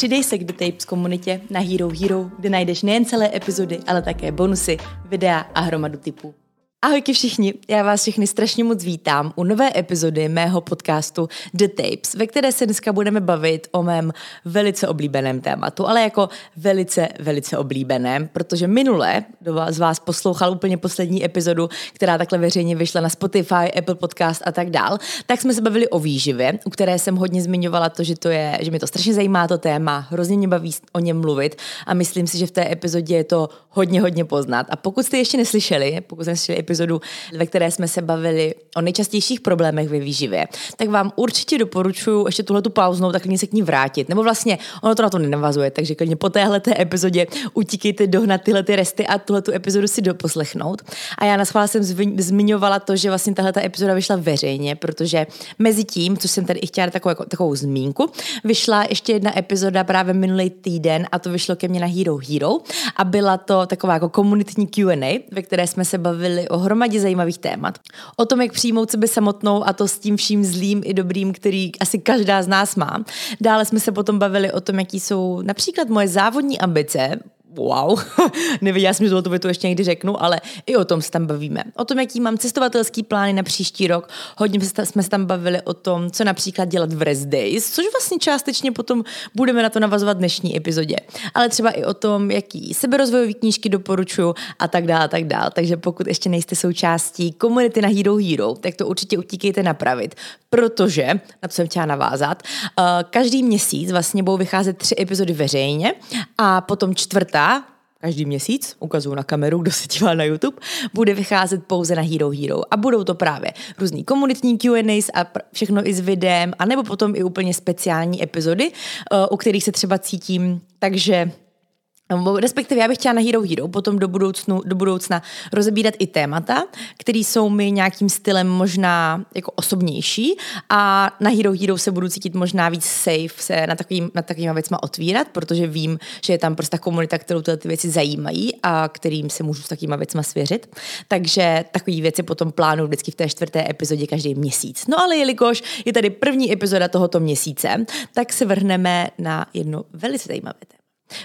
Přidej se k The Tapes komunitě na Hero Hero, kde najdeš nejen celé epizody, ale také bonusy, videa a hromadu typů. Ahojky všichni, já vás všechny strašně moc vítám u nové epizody mého podcastu The Tapes, ve které se dneska budeme bavit o mém velice oblíbeném tématu, ale jako velice, velice oblíbeném, protože minule do vás, z vás poslouchal úplně poslední epizodu, která takhle veřejně vyšla na Spotify, Apple Podcast a tak dál, tak jsme se bavili o výživě, u které jsem hodně zmiňovala to, že to je, že mi to strašně zajímá to téma, hrozně mě baví o něm mluvit a myslím si, že v té epizodě je to hodně, hodně poznat. A pokud jste ještě neslyšeli, pokud jste neslyšeli epizodu, ve které jsme se bavili o nejčastějších problémech ve výživě, tak vám určitě doporučuji ještě tuhle tu pauznou, tak se k ní vrátit. Nebo vlastně ono to na to nenavazuje, takže klidně po téhle té epizodě utíkejte dohnat tyhle ty resty a tuhle tu epizodu si doposlechnout. A já na jsem zmiňovala to, že vlastně tahle ta epizoda vyšla veřejně, protože mezi tím, co jsem tady i chtěla takovou, jako, takovou zmínku, vyšla ještě jedna epizoda právě minulý týden a to vyšlo ke mně na Hero Hero a byla to taková jako komunitní Q&A, ve které jsme se bavili o hromadě zajímavých témat. O tom, jak přijmout sebe samotnou a to s tím vším zlým i dobrým, který asi každá z nás má. Dále jsme se potom bavili o tom, jaký jsou například moje závodní ambice, wow, nevěděla jsem, že to ještě někdy řeknu, ale i o tom se tam bavíme. O tom, jaký mám cestovatelský plány na příští rok. Hodně jsme se tam bavili o tom, co například dělat v rest days, což vlastně částečně potom budeme na to navazovat v dnešní epizodě. Ale třeba i o tom, jaký seberozvojové knížky doporučuju a tak dále, a tak dále. Takže pokud ještě nejste součástí komunity na Hero Hero, tak to určitě utíkejte napravit, protože, na to jsem chtěla navázat, uh, každý měsíc vlastně budou vycházet tři epizody veřejně a potom čtvrtá čtvrtá, každý měsíc, ukazuju na kameru, kdo se dívá na YouTube, bude vycházet pouze na Hero Hero. A budou to právě různý komunitní Q&As a všechno i s videem, anebo potom i úplně speciální epizody, eh, u kterých se třeba cítím takže Respektive já bych chtěla na Hero Hero potom do, budoucnu, do budoucna rozebírat i témata, které jsou mi nějakým stylem možná jako osobnější a na Hero Hero se budu cítit možná víc safe se na takovým, na takovýma věcma otvírat, protože vím, že je tam prostě komunita, kterou tyhle ty věci zajímají a kterým se můžu s takovýma věcma svěřit. Takže takové věci potom plánuju vždycky v té čtvrté epizodě každý měsíc. No ale jelikož je tady první epizoda tohoto měsíce, tak se vrhneme na jedno velice zajímavé téma.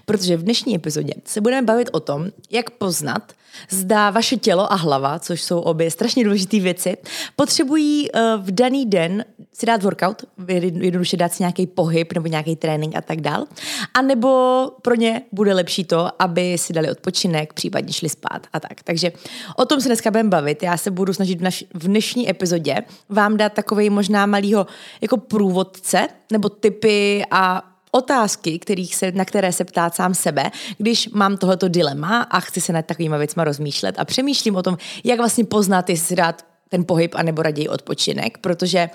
Protože v dnešní epizodě se budeme bavit o tom, jak poznat, zda vaše tělo a hlava, což jsou obě strašně důležité věci, potřebují uh, v daný den si dát workout, jednoduše dát si nějaký pohyb nebo nějaký trénink a tak dál. A nebo pro ně bude lepší to, aby si dali odpočinek, případně šli spát a tak. Takže o tom se dneska budeme bavit. Já se budu snažit v, naš, v dnešní epizodě vám dát takový možná malýho jako průvodce nebo typy a otázky, kterých se, na které se ptát sám sebe, když mám tohleto dilema a chci se nad takovými věcmi rozmýšlet a přemýšlím o tom, jak vlastně poznat, jestli si dát ten pohyb anebo raději odpočinek, protože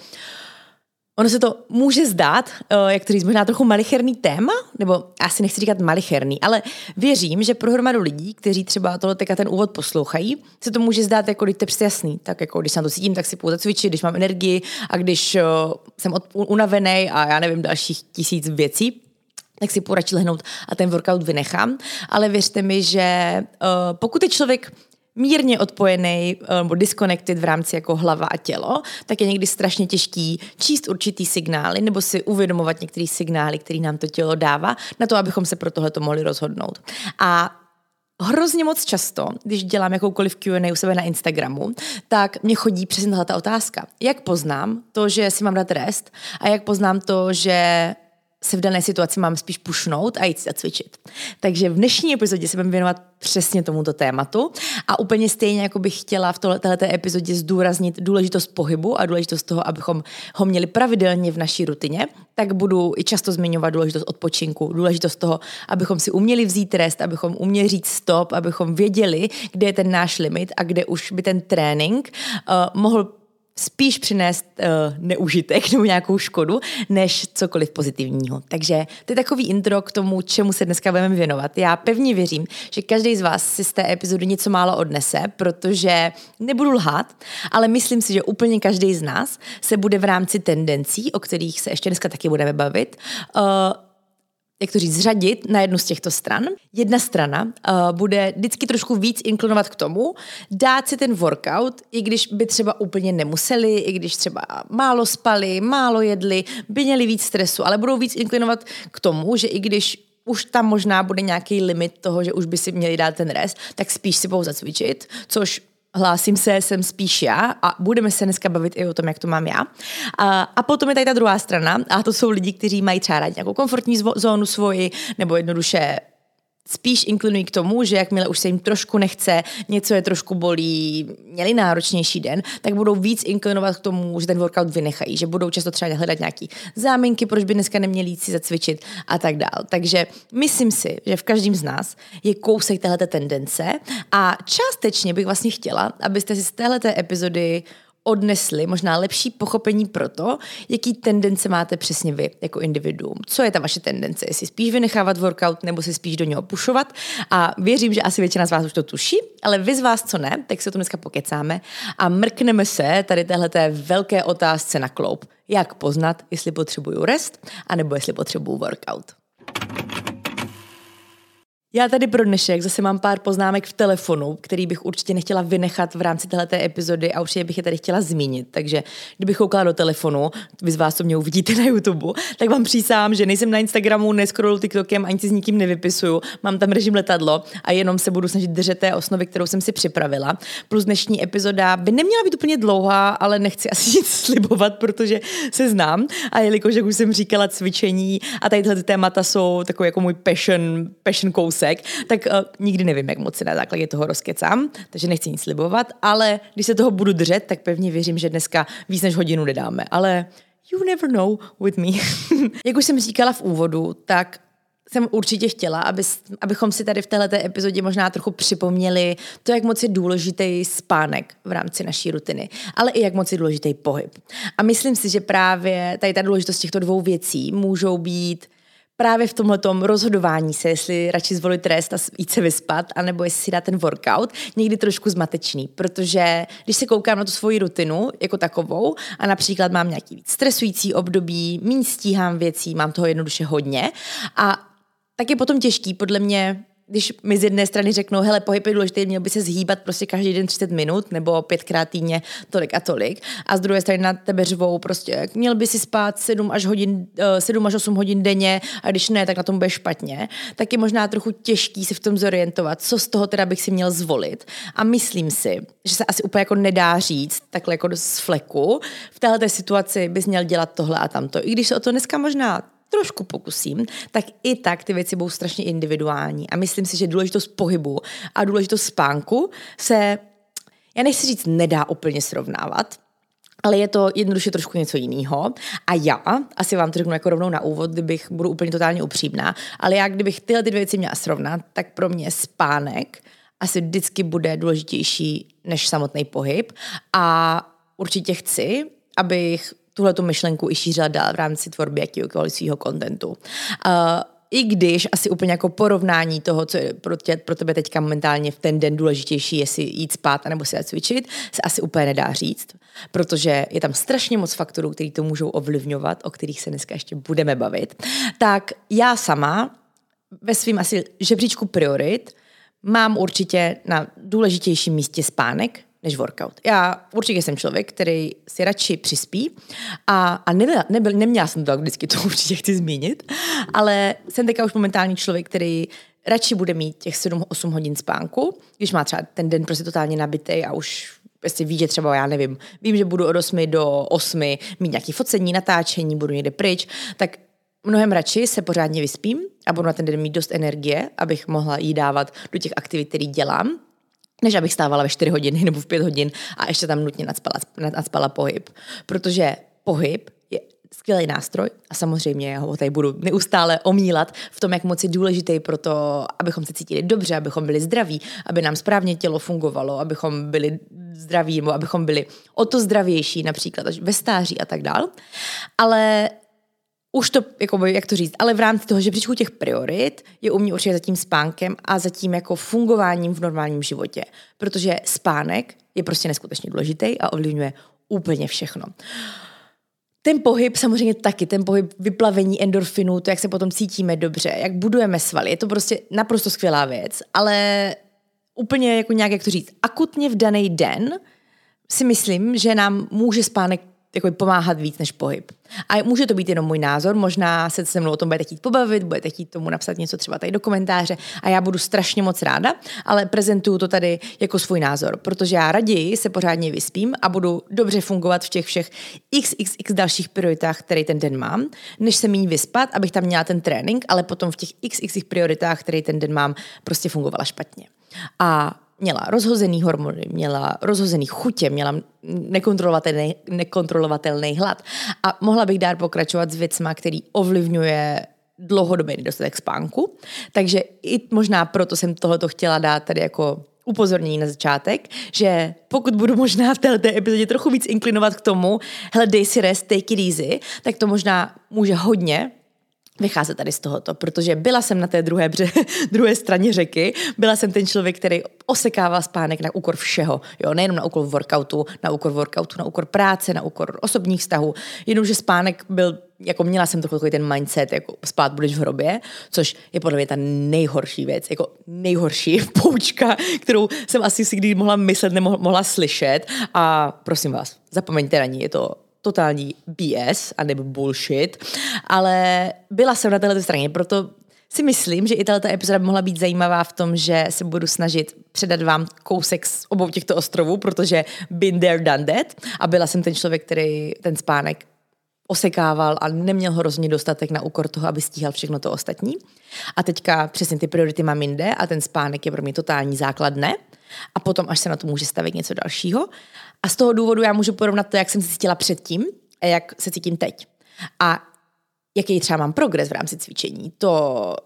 Ono se to může zdát, eh, jak to říct, možná trochu malicherný téma, nebo asi nechci říkat malicherný, ale věřím, že pro hromadu lidí, kteří třeba tohle teďka ten úvod poslouchají, se to může zdát jako, když to je jasný, tak jako když se na to cítím, tak si půjdu zacvičit, když mám energii a když uh, jsem unavený a já nevím, dalších tisíc věcí, tak si poradši lehnout a ten workout vynechám. Ale věřte mi, že uh, pokud je člověk mírně odpojený eh, nebo disconnected v rámci jako hlava a tělo, tak je někdy strašně těžký číst určitý signály nebo si uvědomovat některé signály, které nám to tělo dává, na to, abychom se pro tohle mohli rozhodnout. A hrozně moc často, když dělám jakoukoliv Q&A u sebe na Instagramu, tak mě chodí přesně tahle otázka. Jak poznám to, že si mám dát rest a jak poznám to, že se v dané situaci mám spíš pušnout a jít si cvičit. Takže v dnešní epizodě se budeme věnovat přesně tomuto tématu a úplně stejně, jako bych chtěla v této epizodě zdůraznit důležitost pohybu a důležitost toho, abychom ho měli pravidelně v naší rutině, tak budu i často zmiňovat důležitost odpočinku, důležitost toho, abychom si uměli vzít rest, abychom uměli říct stop, abychom věděli, kde je ten náš limit a kde už by ten trénink uh, mohl spíš přinést uh, neužitek nebo nějakou škodu, než cokoliv pozitivního. Takže to je takový intro k tomu, čemu se dneska budeme věnovat. Já pevně věřím, že každý z vás si z té epizody něco málo odnese, protože nebudu lhát, ale myslím si, že úplně každý z nás se bude v rámci tendencí, o kterých se ještě dneska taky budeme bavit, uh, jak to říct, zřadit na jednu z těchto stran. Jedna strana uh, bude vždycky trošku víc inklinovat k tomu, dát si ten workout, i když by třeba úplně nemuseli, i když třeba málo spali, málo jedli, by měli víc stresu, ale budou víc inklinovat k tomu, že i když už tam možná bude nějaký limit toho, že už by si měli dát ten rest, tak spíš si budou zacvičit, což hlásím se, jsem spíš já a budeme se dneska bavit i o tom, jak to mám já. A, a potom je tady ta druhá strana a to jsou lidi, kteří mají třeba rádi nějakou komfortní zónu svoji nebo jednoduše spíš inklinují k tomu, že jakmile už se jim trošku nechce, něco je trošku bolí, měli náročnější den, tak budou víc inklinovat k tomu, že ten workout vynechají, že budou často třeba hledat nějaký záminky, proč by dneska neměli jít si zacvičit a tak dál. Takže myslím si, že v každém z nás je kousek téhleté tendence a částečně bych vlastně chtěla, abyste si z téhleté epizody odnesli možná lepší pochopení pro to, jaký tendence máte přesně vy jako individuum. Co je ta vaše tendence? Jestli spíš vynechávat workout nebo si spíš do něho pušovat. A věřím, že asi většina z vás už to tuší, ale vy z vás, co ne, tak se o tom dneska pokecáme a mrkneme se tady téhleté velké otázce na kloup. Jak poznat, jestli potřebuju rest, anebo jestli potřebuju workout. Já tady pro dnešek zase mám pár poznámek v telefonu, který bych určitě nechtěla vynechat v rámci této epizody a určitě bych je tady chtěla zmínit. Takže kdybych koukala do telefonu, vy z vás, co mě uvidíte na YouTube, tak vám přísám, že nejsem na Instagramu, neskrolu TikTokem, ani si s nikým nevypisuju. Mám tam režim letadlo a jenom se budu snažit držet té osnovy, kterou jsem si připravila. Plus dnešní epizoda by neměla být úplně dlouhá, ale nechci asi nic slibovat, protože se znám. A jelikož, jak už jsem říkala, cvičení a tady tyhle témata jsou takový jako můj passion, passion kousek kousek, tak uh, nikdy nevím, jak moc se na základě toho rozkecám, takže nechci nic slibovat, ale když se toho budu držet, tak pevně věřím, že dneska víc než hodinu nedáme. Ale you never know with me. jak už jsem říkala v úvodu, tak jsem určitě chtěla, aby, abychom si tady v této epizodě možná trochu připomněli to, jak moc je důležitý spánek v rámci naší rutiny, ale i jak moc je důležitý pohyb. A myslím si, že právě tady ta důležitost těchto dvou věcí můžou být právě v tomhle rozhodování se, jestli radši zvolit trest a jít se vyspat, anebo jestli si dát ten workout, někdy trošku zmatečný, protože když se koukám na tu svoji rutinu jako takovou a například mám nějaký víc stresující období, méně stíhám věcí, mám toho jednoduše hodně a tak je potom těžký podle mě když mi z jedné strany řeknou, hele, pohyb je důležitý, měl by se zhýbat prostě každý den 30 minut nebo pětkrát týdně tolik a tolik. A z druhé strany na tebe řvou prostě, měl by si spát 7 až, hodin, 7 eh, až 8 hodin denně a když ne, tak na tom bude špatně. Tak je možná trochu těžký si v tom zorientovat, co z toho teda bych si měl zvolit. A myslím si, že se asi úplně jako nedá říct takhle jako z fleku. V této situaci bys měl dělat tohle a tamto. I když se o to dneska možná trošku pokusím, tak i tak ty věci budou strašně individuální. A myslím si, že důležitost pohybu a důležitost spánku se, já nechci říct, nedá úplně srovnávat, ale je to jednoduše trošku něco jiného. A já, asi vám to řeknu jako rovnou na úvod, kdybych, budu úplně totálně upřímná, ale já, kdybych tyhle ty dvě věci měla srovnat, tak pro mě spánek asi vždycky bude důležitější než samotný pohyb. A určitě chci, abych tuhle tu myšlenku i šířila dál v rámci tvorby jakýkoliv svého kontentu. Uh, i když asi úplně jako porovnání toho, co je pro, tě, pro tebe teďka momentálně v ten den důležitější, jestli jít spát nebo si cvičit, se asi úplně nedá říct, protože je tam strašně moc faktorů, který to můžou ovlivňovat, o kterých se dneska ještě budeme bavit. Tak já sama ve svém asi žebříčku priorit mám určitě na důležitějším místě spánek, než workout. Já určitě jsem člověk, který si radši přispí a, a nebyla, nebyl, neměla jsem to vždycky, to určitě chci zmínit, ale jsem teďka už momentální člověk, který radši bude mít těch 7-8 hodin spánku, když má třeba ten den prostě totálně nabitý a už prostě ví, že třeba, já nevím, vím, že budu od 8 do 8 mít nějaký focení, natáčení, budu někde pryč, tak mnohem radši se pořádně vyspím a budu na ten den mít dost energie, abych mohla jí dávat do těch aktivit, které dělám, než abych stávala ve 4 hodiny nebo v 5 hodin a ještě tam nutně nadspala, nadspala pohyb. Protože pohyb je skvělý nástroj a samozřejmě ho tady budu neustále omílat v tom, jak moc je důležitý pro to, abychom se cítili dobře, abychom byli zdraví, aby nám správně tělo fungovalo, abychom byli zdraví abychom byli o to zdravější například ve stáří a tak dál. Ale už to, jako, jak to říct, ale v rámci toho žebříčku těch priorit je u mě určitě zatím spánkem a zatím jako fungováním v normálním životě. Protože spánek je prostě neskutečně důležitý a ovlivňuje úplně všechno. ten pohyb samozřejmě taky, ten pohyb vyplavení endorfinů, to, jak se potom cítíme dobře, jak budujeme svaly, je to prostě naprosto skvělá věc, ale úplně jako nějak, jak to říct, akutně v daný den si myslím, že nám může spánek jako pomáhat víc než pohyb. A může to být jenom můj názor, možná se se mnou o tom budete chtít pobavit, budete chtít tomu napsat něco třeba tady do komentáře a já budu strašně moc ráda, ale prezentuju to tady jako svůj názor, protože já raději se pořádně vyspím a budu dobře fungovat v těch všech xxx dalších prioritách, které ten den mám, než se méně vyspat, abych tam měla ten trénink, ale potom v těch xx prioritách, které ten den mám, prostě fungovala špatně. A měla rozhozený hormony, měla rozhozený chutě, měla nekontrolovatelný, nekontrolovatelný hlad. A mohla bych dát pokračovat s věcma, který ovlivňuje dlouhodobý nedostatek spánku. Takže i možná proto jsem tohoto chtěla dát tady jako upozornění na začátek, že pokud budu možná v této epizodě trochu víc inklinovat k tomu, hele, dej si rest, take it easy, tak to možná může hodně vycházet tady z tohoto, protože byla jsem na té druhé, bře, druhé straně řeky, byla jsem ten člověk, který osekával spánek na úkor všeho, jo, nejenom na úkor workoutu, na úkor workoutu, na úkor práce, na úkor osobních vztahů, jenomže spánek byl, jako měla jsem takový ten mindset, jako spát budeš v hrobě, což je podle mě ta nejhorší věc, jako nejhorší poučka, kterou jsem asi si kdy mohla myslet, nemohla mohla slyšet. A prosím vás, zapomeňte na ní, je to totální BS a nebo bullshit, ale byla jsem na této straně, proto si myslím, že i tato epizoda by mohla být zajímavá v tom, že se budu snažit předat vám kousek z obou těchto ostrovů, protože been there, done that a byla jsem ten člověk, který ten spánek osekával a neměl ho rozhodně dostatek na úkor toho, aby stíhal všechno to ostatní. A teďka přesně ty priority mám jinde a ten spánek je pro mě totální základné. A potom až se na to může stavit něco dalšího. A z toho důvodu já můžu porovnat to, jak jsem se cítila předtím a jak se cítím teď. A jaký třeba mám progres v rámci cvičení. To,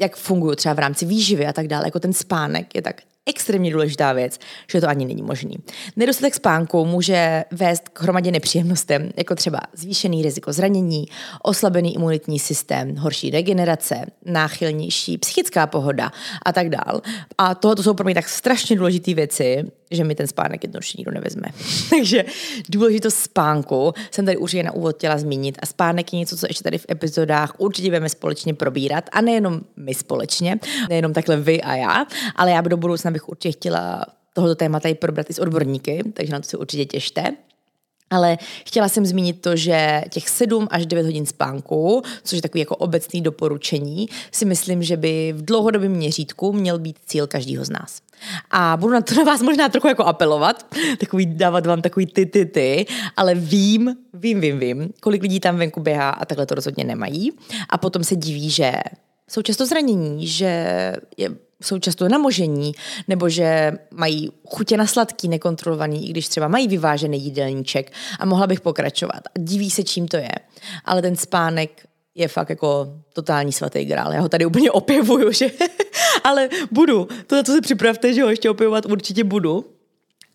jak funguju třeba v rámci výživy a tak dále, jako ten spánek je tak extrémně důležitá věc, že to ani není možný. Nedostatek spánku může vést k hromadě nepříjemnostem, jako třeba zvýšený riziko zranění, oslabený imunitní systém, horší regenerace, náchylnější psychická pohoda a tak dál. A tohle jsou pro mě tak strašně důležité věci, že mi ten spánek jednoduše nikdo nevezme. Takže důležitost spánku jsem tady určitě na úvod chtěla zmínit a spánek je něco, co ještě tady v epizodách určitě budeme společně probírat a nejenom my společně, nejenom takhle vy a já, ale já do budoucna bych určitě chtěla tohoto témata i probrat i s odborníky, takže na to se určitě těšte. Ale chtěla jsem zmínit to, že těch 7 až 9 hodin spánku, což je takový jako obecný doporučení, si myslím, že by v dlouhodobém měřítku měl být cíl každého z nás. A budu na to na vás možná trochu jako apelovat, takový, dávat vám takový ty, ty, ty, ale vím, vím, vím, vím, kolik lidí tam venku běhá a takhle to rozhodně nemají. A potom se diví, že jsou často zranění, že je, jsou často namožení, nebo že mají chutě na sladký nekontrolovaný, i když třeba mají vyvážený jídelníček a mohla bych pokračovat. A diví se, čím to je. Ale ten spánek je fakt jako totální svatý grál. Já ho tady úplně opěvuju, že ale budu. To, na to si připravte, že ho ještě opěvovat určitě budu.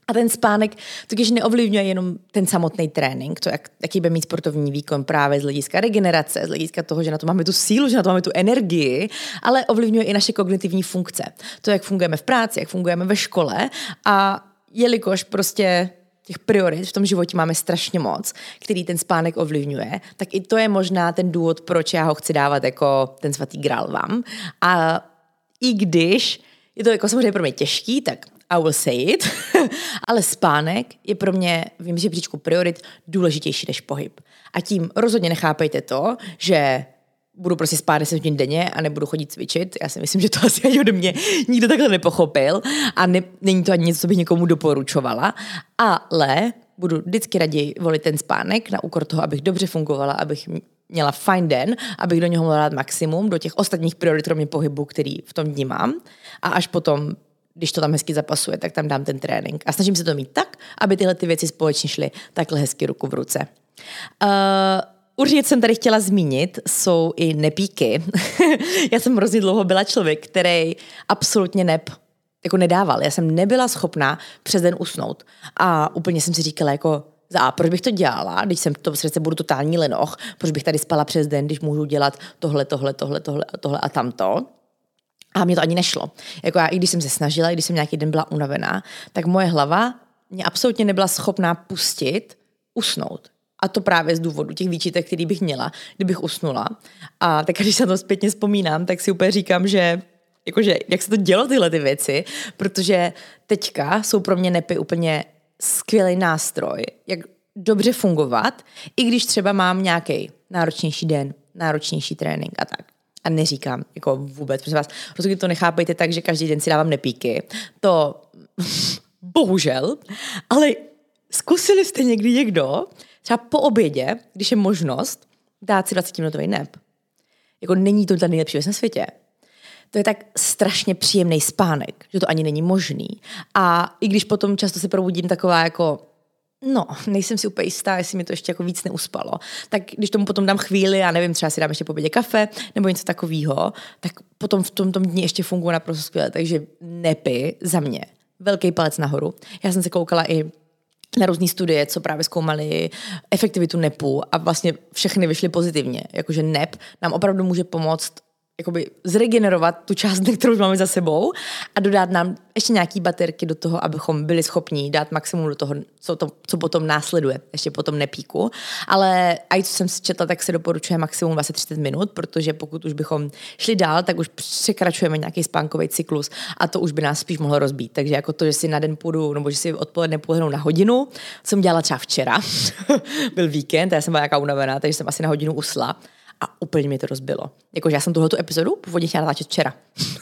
A ten spánek totiž neovlivňuje jenom ten samotný trénink, to, jak, jaký bude mít sportovní výkon právě z hlediska regenerace, z hlediska toho, že na to máme tu sílu, že na to máme tu energii, ale ovlivňuje i naše kognitivní funkce. To, jak fungujeme v práci, jak fungujeme ve škole a jelikož prostě těch priorit v tom životě máme strašně moc, který ten spánek ovlivňuje, tak i to je možná ten důvod, proč já ho chci dávat jako ten svatý grál vám. A i když je to jako samozřejmě pro mě těžký, tak i will say it, ale spánek je pro mě v žebříčku priorit důležitější než pohyb. A tím rozhodně nechápejte to, že budu prostě spát 10 hodin denně a nebudu chodit cvičit. Já si myslím, že to asi ani ode mě nikdo takhle nepochopil a ne, není to ani něco, co bych někomu doporučovala, ale budu vždycky raději volit ten spánek na úkor toho, abych dobře fungovala, abych měla fajn den, abych do něho mohla dát maximum, do těch ostatních priorit, kromě pohybu, který v tom dní mám. A až potom, když to tam hezky zapasuje, tak tam dám ten trénink. A snažím se to mít tak, aby tyhle ty věci společně šly takhle hezky ruku v ruce. Uh, Určitě jsem tady chtěla zmínit, jsou i nepíky. Já jsem hrozně dlouho byla člověk, který absolutně nep jako nedával. Já jsem nebyla schopná přes den usnout. A úplně jsem si říkala jako, a proč bych to dělala, když jsem to srdce budu totální lenoch, proč bych tady spala přes den, když můžu dělat tohle, tohle, tohle, tohle, tohle a tamto. A mě to ani nešlo. Jako já, i když jsem se snažila, i když jsem nějaký den byla unavená, tak moje hlava mě absolutně nebyla schopná pustit usnout A to právě z důvodu těch výčitek, který bych měla, kdybych usnula. A tak když se to zpětně vzpomínám, tak si úplně říkám, že jakože, jak se to dělo tyhle ty věci, protože teďka jsou pro mě nepy úplně skvělý nástroj, jak dobře fungovat, i když třeba mám nějaký náročnější den, náročnější trénink a tak. A neříkám, jako vůbec, protože vás, rozhodně to nechápejte tak, že každý den si dávám nepíky. To bohužel, ale zkusili jste někdy někdo, třeba po obědě, když je možnost, dát si 20-minutový nep. Jako není to ten nejlepší věc na světě. To je tak strašně příjemný spánek, že to ani není možný. A i když potom často se probudím taková jako No, nejsem si úplně jistá, jestli mi to ještě jako víc neuspalo. Tak když tomu potom dám chvíli, já nevím, třeba si dám ještě po kafe nebo něco takového, tak potom v tom, tom dní ještě funguje naprosto skvěle. Takže nepy za mě. Velký palec nahoru. Já jsem se koukala i na různé studie, co právě zkoumali efektivitu NEPu a vlastně všechny vyšly pozitivně. Jakože NEP nám opravdu může pomoct jakoby zregenerovat tu část kterou máme za sebou a dodat nám ještě nějaký baterky do toho, abychom byli schopni dát maximum do toho, co, to, co potom následuje, ještě potom nepíku. Ale a co jsem si četla, tak se doporučuje maximum 20-30 minut, protože pokud už bychom šli dál, tak už překračujeme nějaký spánkový cyklus a to už by nás spíš mohlo rozbít. Takže jako to, že si na den půjdu, nebo že si odpoledne půjdu na hodinu, jsem dělala třeba včera, byl víkend, já jsem byla nějaká unavená, takže jsem asi na hodinu usla a úplně mi to rozbilo. Jakože já jsem tuhle epizodu původně chtěla natáčet včera.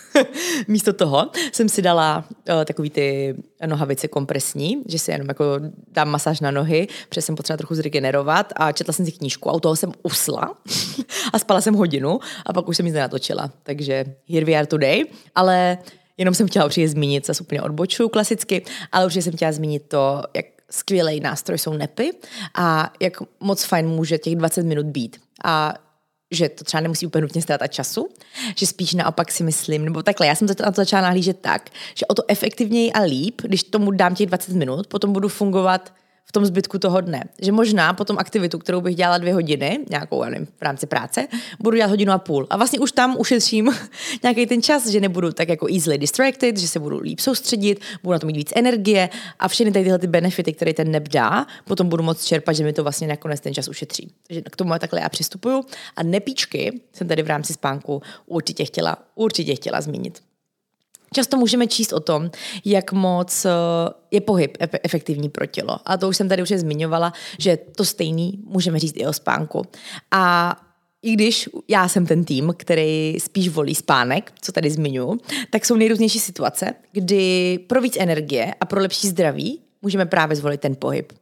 Místo toho jsem si dala uh, takový ty nohavice kompresní, že si jenom jako dám masáž na nohy, protože jsem potřeba trochu zregenerovat a četla jsem si knížku a u toho jsem usla a spala jsem hodinu a pak už jsem nic nenatočila. Takže here we are today. Ale jenom jsem chtěla určitě zmínit, se úplně odbočuju klasicky, ale určitě jsem chtěla zmínit to, jak skvělý nástroj jsou nepy a jak moc fajn může těch 20 minut být. A že to třeba nemusí úplně nutně ztrátat času, že spíš naopak si myslím, nebo takhle, já jsem to na to začala nahlížet tak, že o to efektivněji a líp, když tomu dám těch 20 minut, potom budu fungovat v tom zbytku toho dne. Že možná potom aktivitu, kterou bych dělala dvě hodiny, nějakou, já nevím, v rámci práce, budu dělat hodinu a půl. A vlastně už tam ušetřím nějaký ten čas, že nebudu tak jako easily distracted, že se budu líp soustředit, budu na to mít víc energie a všechny tady tyhle ty benefity, které ten neb dá, potom budu moct čerpat, že mi to vlastně nakonec ten čas ušetří. Takže k tomu takhle já přistupuju. A nepíčky jsem tady v rámci spánku určitě chtěla, určitě chtěla zmínit. Často můžeme číst o tom, jak moc eh, je pohyb efektivní pro tělo. A to už jsem tady už zmiňovala, že to stejný můžeme říct i o spánku. A i když já jsem ten tým, který spíš volí spánek, co tady zmiňuji, tak jsou nejrůznější situace, kdy pro víc energie a pro lepší zdraví můžeme právě zvolit ten pohyb.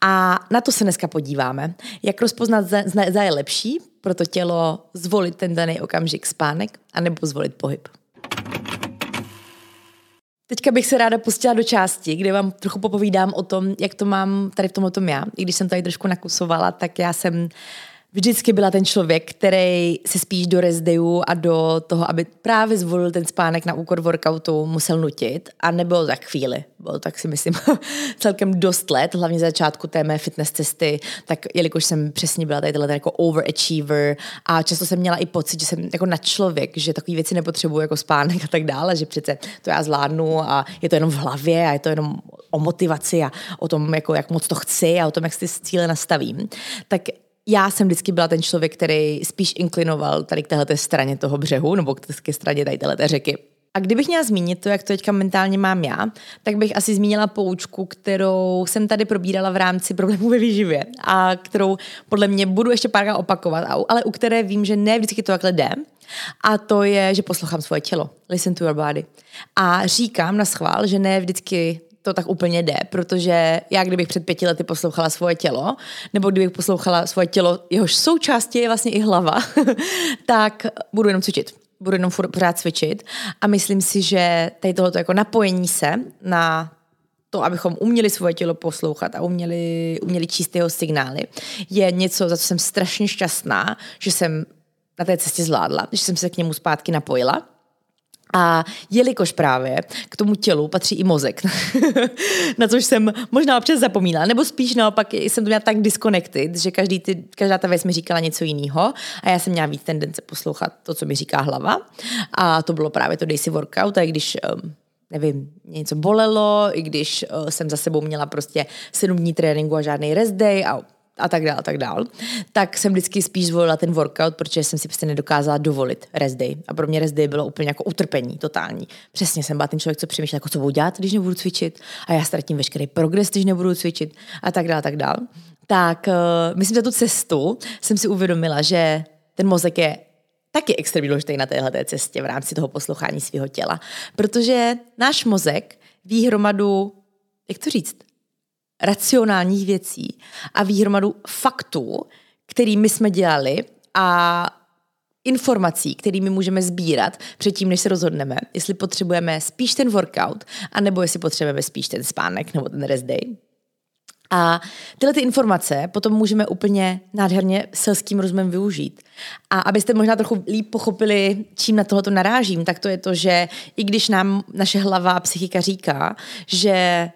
A na to se dneska podíváme, jak rozpoznat, za je lepší pro to tělo zvolit ten daný okamžik spánek, anebo zvolit pohyb. Teďka bych se ráda pustila do části, kde vám trochu popovídám o tom, jak to mám tady v tomhle tom já. I když jsem tady trošku nakusovala, tak já jsem vždycky byla ten člověk, který se spíš do rezdeju a do toho, aby právě zvolil ten spánek na úkor workoutu, musel nutit. A nebylo tak chvíli. Bylo tak si myslím celkem dost let, hlavně za začátku té mé fitness cesty, tak jelikož jsem přesně byla tady jako overachiever a často jsem měla i pocit, že jsem jako na člověk, že takové věci nepotřebuju jako spánek a tak dále, že přece to já zvládnu a je to jenom v hlavě a je to jenom o motivaci a o tom, jako, jak moc to chci a o tom, jak si cíle nastavím. Tak já jsem vždycky byla ten člověk, který spíš inklinoval tady k téhle straně toho břehu, nebo ke straně tady téhle řeky. A kdybych měla zmínit to, jak to teďka mentálně mám já, tak bych asi zmínila poučku, kterou jsem tady probírala v rámci problémů ve výživě a kterou podle mě budu ještě párkrát opakovat, ale u které vím, že ne vždycky to takhle jde. A to je, že poslouchám svoje tělo. Listen to your body. A říkám na schvál, že ne vždycky to tak úplně jde, protože já kdybych před pěti lety poslouchala svoje tělo, nebo kdybych poslouchala svoje tělo, jehož součástí je vlastně i hlava, tak budu jenom cvičit. Budu jenom pořád cvičit a myslím si, že tady tohoto jako napojení se na to, abychom uměli svoje tělo poslouchat a uměli, uměli číst jeho signály, je něco, za co jsem strašně šťastná, že jsem na té cestě zvládla, že jsem se k němu zpátky napojila a jelikož právě k tomu tělu patří i mozek, na což jsem možná občas zapomínala, nebo spíš naopak jsem to měla tak disconnected, že každý ty, každá ta věc mi říkala něco jiného a já jsem měla víc tendence poslouchat to, co mi říká hlava. A to bylo právě to Daisy Workout, a když um, nevím, něco bolelo, i když uh, jsem za sebou měla prostě sedm dní tréninku a žádný rest day a a tak dál, a tak dál, tak jsem vždycky spíš zvolila ten workout, protože jsem si prostě nedokázala dovolit rest day. A pro mě rest day bylo úplně jako utrpení totální. Přesně jsem byla ten člověk, co přemýšlel, jako co budu dělat, když nebudu cvičit a já ztratím veškerý progres, když nebudu cvičit a tak dál, a tak dál. Tak uh, myslím, že tu cestu jsem si uvědomila, že ten mozek je taky extrémně důležitý na téhle cestě v rámci toho poslouchání svého těla. Protože náš mozek ví hromadu, jak to říct, racionálních věcí a výhromadu faktů, který my jsme dělali a informací, kterými můžeme sbírat předtím, než se rozhodneme, jestli potřebujeme spíš ten workout, anebo jestli potřebujeme spíš ten spánek nebo ten rest day. A tyhle ty informace potom můžeme úplně nádherně selským rozumem využít. A abyste možná trochu líp pochopili, čím na tohoto narážím, tak to je to, že i když nám naše hlava a psychika říká, že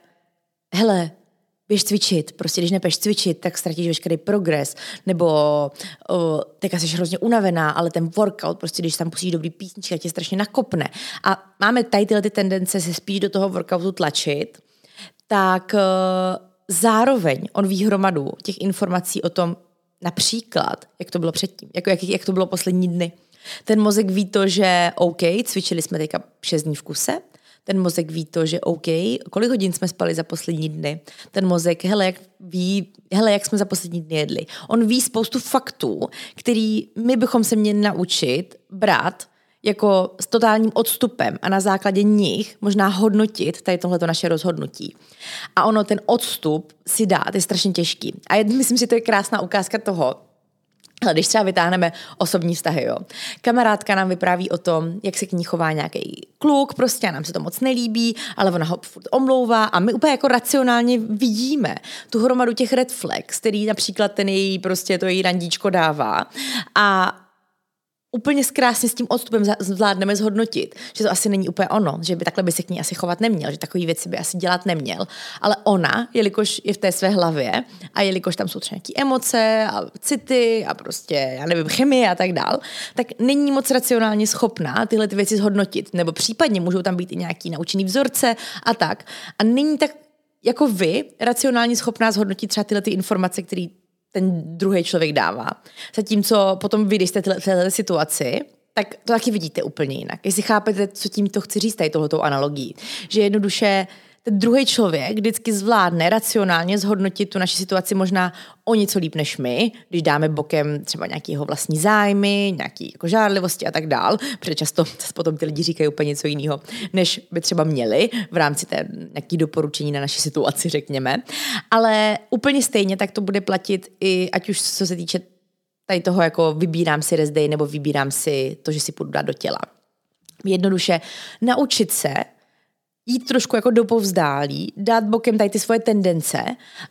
hele, běž cvičit. Prostě když nepeš cvičit, tak ztratíš veškerý progres. Nebo uh, teďka jsi hrozně unavená, ale ten workout, prostě když tam pustíš dobrý písnička, tě strašně nakopne. A máme tady tyhle ty tendence se spíš do toho workoutu tlačit, tak uh, zároveň on ví hromadu těch informací o tom, například, jak to bylo předtím, jako jak, jak to bylo poslední dny. Ten mozek ví to, že OK, cvičili jsme teďka 6 dní v kuse, ten mozek ví to, že OK, kolik hodin jsme spali za poslední dny. Ten mozek, hele, jak ví, hele, jak jsme za poslední dny jedli. On ví spoustu faktů, který my bychom se měli naučit brát jako s totálním odstupem a na základě nich možná hodnotit tady tohleto naše rozhodnutí. A ono ten odstup si dát je strašně těžký. A myslím si, že to je krásná ukázka toho, ale když třeba vytáhneme osobní vztahy, jo. Kamarádka nám vypráví o tom, jak se k ní chová nějaký kluk, prostě a nám se to moc nelíbí, ale ona ho furt omlouvá a my úplně jako racionálně vidíme tu hromadu těch red flags, který například ten její, prostě to její randíčko dává. A úplně krásně s tím odstupem zvládneme zhodnotit, že to asi není úplně ono, že by takhle by se k ní asi chovat neměl, že takový věci by asi dělat neměl. Ale ona, jelikož je v té své hlavě a jelikož tam jsou třeba nějaké emoce a city a prostě, já nevím, chemie a tak dál, tak není moc racionálně schopná tyhle ty věci zhodnotit. Nebo případně můžou tam být i nějaký naučený vzorce a tak. A není tak jako vy racionálně schopná zhodnotit třeba tyhle ty informace, které ten druhý člověk dává. Zatímco potom vy, když jste v této situaci, tak to taky vidíte úplně jinak. Jestli chápete, co tím to chci říct tady tohoto analogii. Že jednoduše druhý člověk vždycky zvládne racionálně zhodnotit tu naši situaci možná o něco líp než my, když dáme bokem třeba nějaký jeho vlastní zájmy, nějaký jako žárlivosti a tak dál, protože často potom ty lidi říkají úplně něco jiného, než by třeba měli v rámci té nějaký doporučení na naši situaci, řekněme. Ale úplně stejně tak to bude platit i, ať už co se týče tady toho, jako vybírám si day nebo vybírám si to, že si půjdu dát do těla. Jednoduše naučit se jít trošku jako do povzdálí, dát bokem tady ty svoje tendence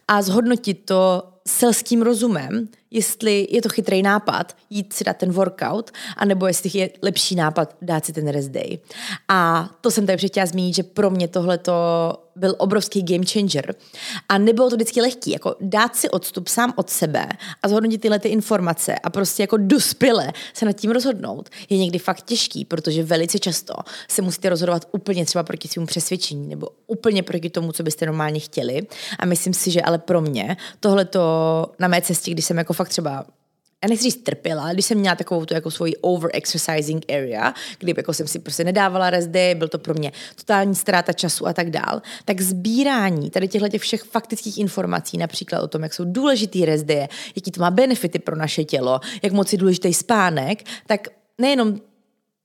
a zhodnotit to selským rozumem, jestli je to chytrý nápad jít si dát ten workout, anebo jestli je lepší nápad dát si ten rest day. A to jsem tady chtěla zmínit, že pro mě tohle to byl obrovský game changer. A nebylo to vždycky lehký, jako dát si odstup sám od sebe a zhodnotit tyhle ty informace a prostě jako dospěle se nad tím rozhodnout je někdy fakt těžký, protože velice často se musíte rozhodovat úplně třeba proti svému přesvědčení nebo úplně proti tomu, co byste normálně chtěli. A myslím si, že ale pro mě tohle to na mé cestě, když jsem jako fakt třeba já nechci říct trpěla, když jsem měla takovou tu jako svoji over-exercising area, kdy jako jsem si prostě nedávala rest day, byl to pro mě totální ztráta času a tak dál, tak sbírání tady těchto těch všech faktických informací, například o tom, jak jsou důležitý rest day, jaký to má benefity pro naše tělo, jak moc je důležitý spánek, tak nejenom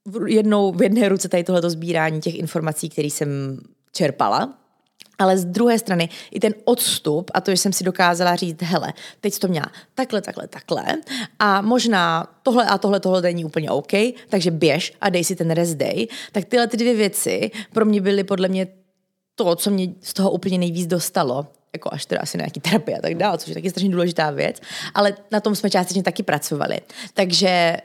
v jednou v jedné ruce tady tohleto sbírání těch informací, které jsem čerpala, ale z druhé strany i ten odstup a to, že jsem si dokázala říct, hele, teď to měla takhle, takhle, takhle a možná tohle a tohle, tohle není úplně OK, takže běž a dej si ten rest day, tak tyhle ty dvě věci pro mě byly podle mě to, co mě z toho úplně nejvíc dostalo jako až teda asi nějaký terapie a tak dále, což je taky strašně důležitá věc, ale na tom jsme částečně taky pracovali. Takže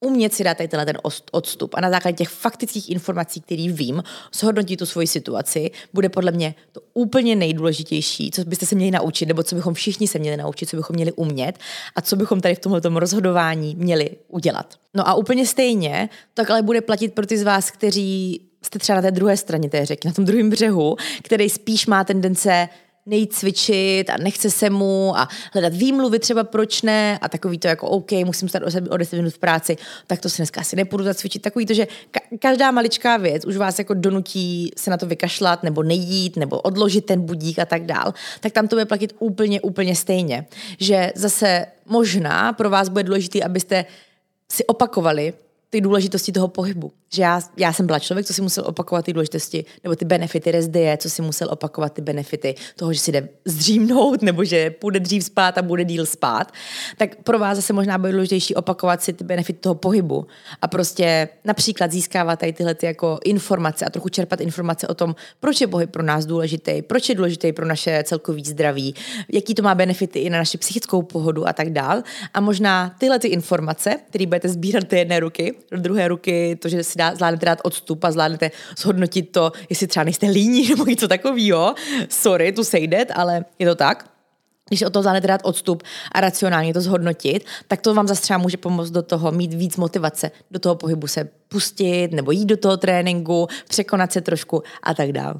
umět si dát tady tenhle ten odstup a na základě těch faktických informací, který vím, zhodnotit tu svoji situaci, bude podle mě to úplně nejdůležitější, co byste se měli naučit, nebo co bychom všichni se měli naučit, co bychom měli umět a co bychom tady v tomhle rozhodování měli udělat. No a úplně stejně, tak ale bude platit pro ty z vás, kteří jste třeba na té druhé straně té řeky, na tom druhém břehu, který spíš má tendence nejít cvičit a nechce se mu a hledat výmluvy třeba proč ne a takový to jako OK, musím stát o 10 minut v práci, tak to si dneska asi nepůjdu zacvičit. Takový to, že ka- každá maličká věc už vás jako donutí se na to vykašlat nebo nejít nebo odložit ten budík a tak dál, tak tam to bude platit úplně, úplně stejně. Že zase možná pro vás bude důležité, abyste si opakovali ty důležitosti toho pohybu. Že já, já jsem byla člověk, co si musel opakovat ty důležitosti, nebo ty benefity rezdeje, co si musel opakovat ty benefity toho, že si jde zdřímnout, nebo že půjde dřív spát a bude díl spát. Tak pro vás zase možná bude důležitější opakovat si ty benefity toho pohybu a prostě například získávat tady tyhle ty jako informace a trochu čerpat informace o tom, proč je pohyb pro nás důležitý, proč je důležitý pro naše celkový zdraví, jaký to má benefity i na naši psychickou pohodu a tak dál. A možná tyhle ty informace, které budete sbírat do jedné ruky, do druhé ruky, to, že si dá, zvládnete dát odstup a zvládnete zhodnotit to, jestli třeba nejste líní nebo něco takového. Sorry, tu sejdet, ale je to tak když o to zvládnete dát odstup a racionálně to zhodnotit, tak to vám zase třeba může pomoct do toho mít víc motivace, do toho pohybu se pustit nebo jít do toho tréninku, překonat se trošku a tak dále.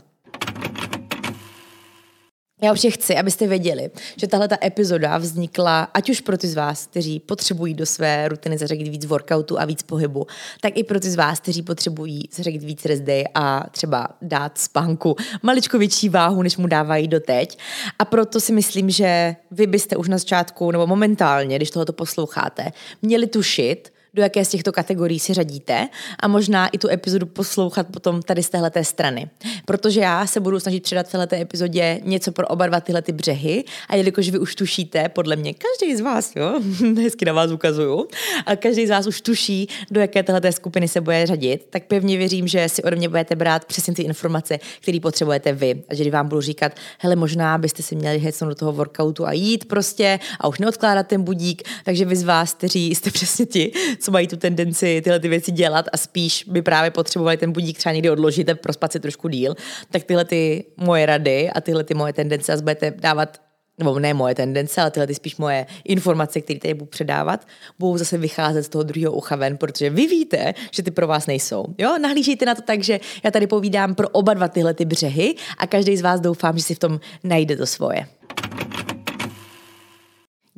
Já určitě chci, abyste věděli, že tahle ta epizoda vznikla ať už pro ty z vás, kteří potřebují do své rutiny zařadit víc workoutu a víc pohybu, tak i pro ty z vás, kteří potřebují zařadit víc rest day a třeba dát spánku maličko větší váhu, než mu dávají doteď. A proto si myslím, že vy byste už na začátku nebo momentálně, když tohoto posloucháte, měli tušit, do jaké z těchto kategorií si řadíte a možná i tu epizodu poslouchat potom tady z téhleté strany. Protože já se budu snažit předat v této epizodě něco pro oba dva tyhle ty břehy a jelikož vy už tušíte, podle mě každý z vás, jo, hezky na vás ukazuju, a každý z vás už tuší, do jaké téhleté skupiny se bude řadit, tak pevně věřím, že si ode mě budete brát přesně ty informace, které potřebujete vy. A že vám budu říkat, hele, možná byste si měli hecnout do toho workoutu a jít prostě a už neodkládat ten budík, takže vy z vás, kteří jste přesně ti, co mají tu tendenci tyhle ty věci dělat a spíš by právě potřebovali ten budík třeba někdy odložit a prospat si trošku díl, tak tyhle ty moje rady a tyhle ty moje tendence zase budete dávat nebo ne moje tendence, ale tyhle ty spíš moje informace, které tady budu předávat, budou zase vycházet z toho druhého ucha ven, protože vy víte, že ty pro vás nejsou. Jo, nahlížejte na to tak, že já tady povídám pro oba dva tyhle ty břehy a každý z vás doufám, že si v tom najde to svoje.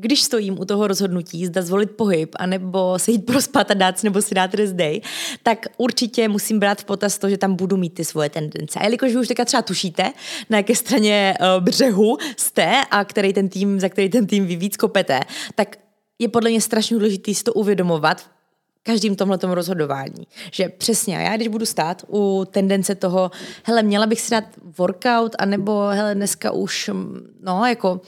Když stojím u toho rozhodnutí, zda zvolit pohyb, anebo se jít prospat a dát nebo si dát rest day, tak určitě musím brát v potaz to, že tam budu mít ty svoje tendence. A jelikož vy už teďka třeba tušíte, na jaké straně uh, břehu jste a který ten tým, za který ten tým vy víc kopete, tak je podle mě strašně důležité si to uvědomovat každým tomhle rozhodování. Že přesně, já když budu stát u tendence toho, hele, měla bych si dát workout, anebo hele, dneska už, no, jako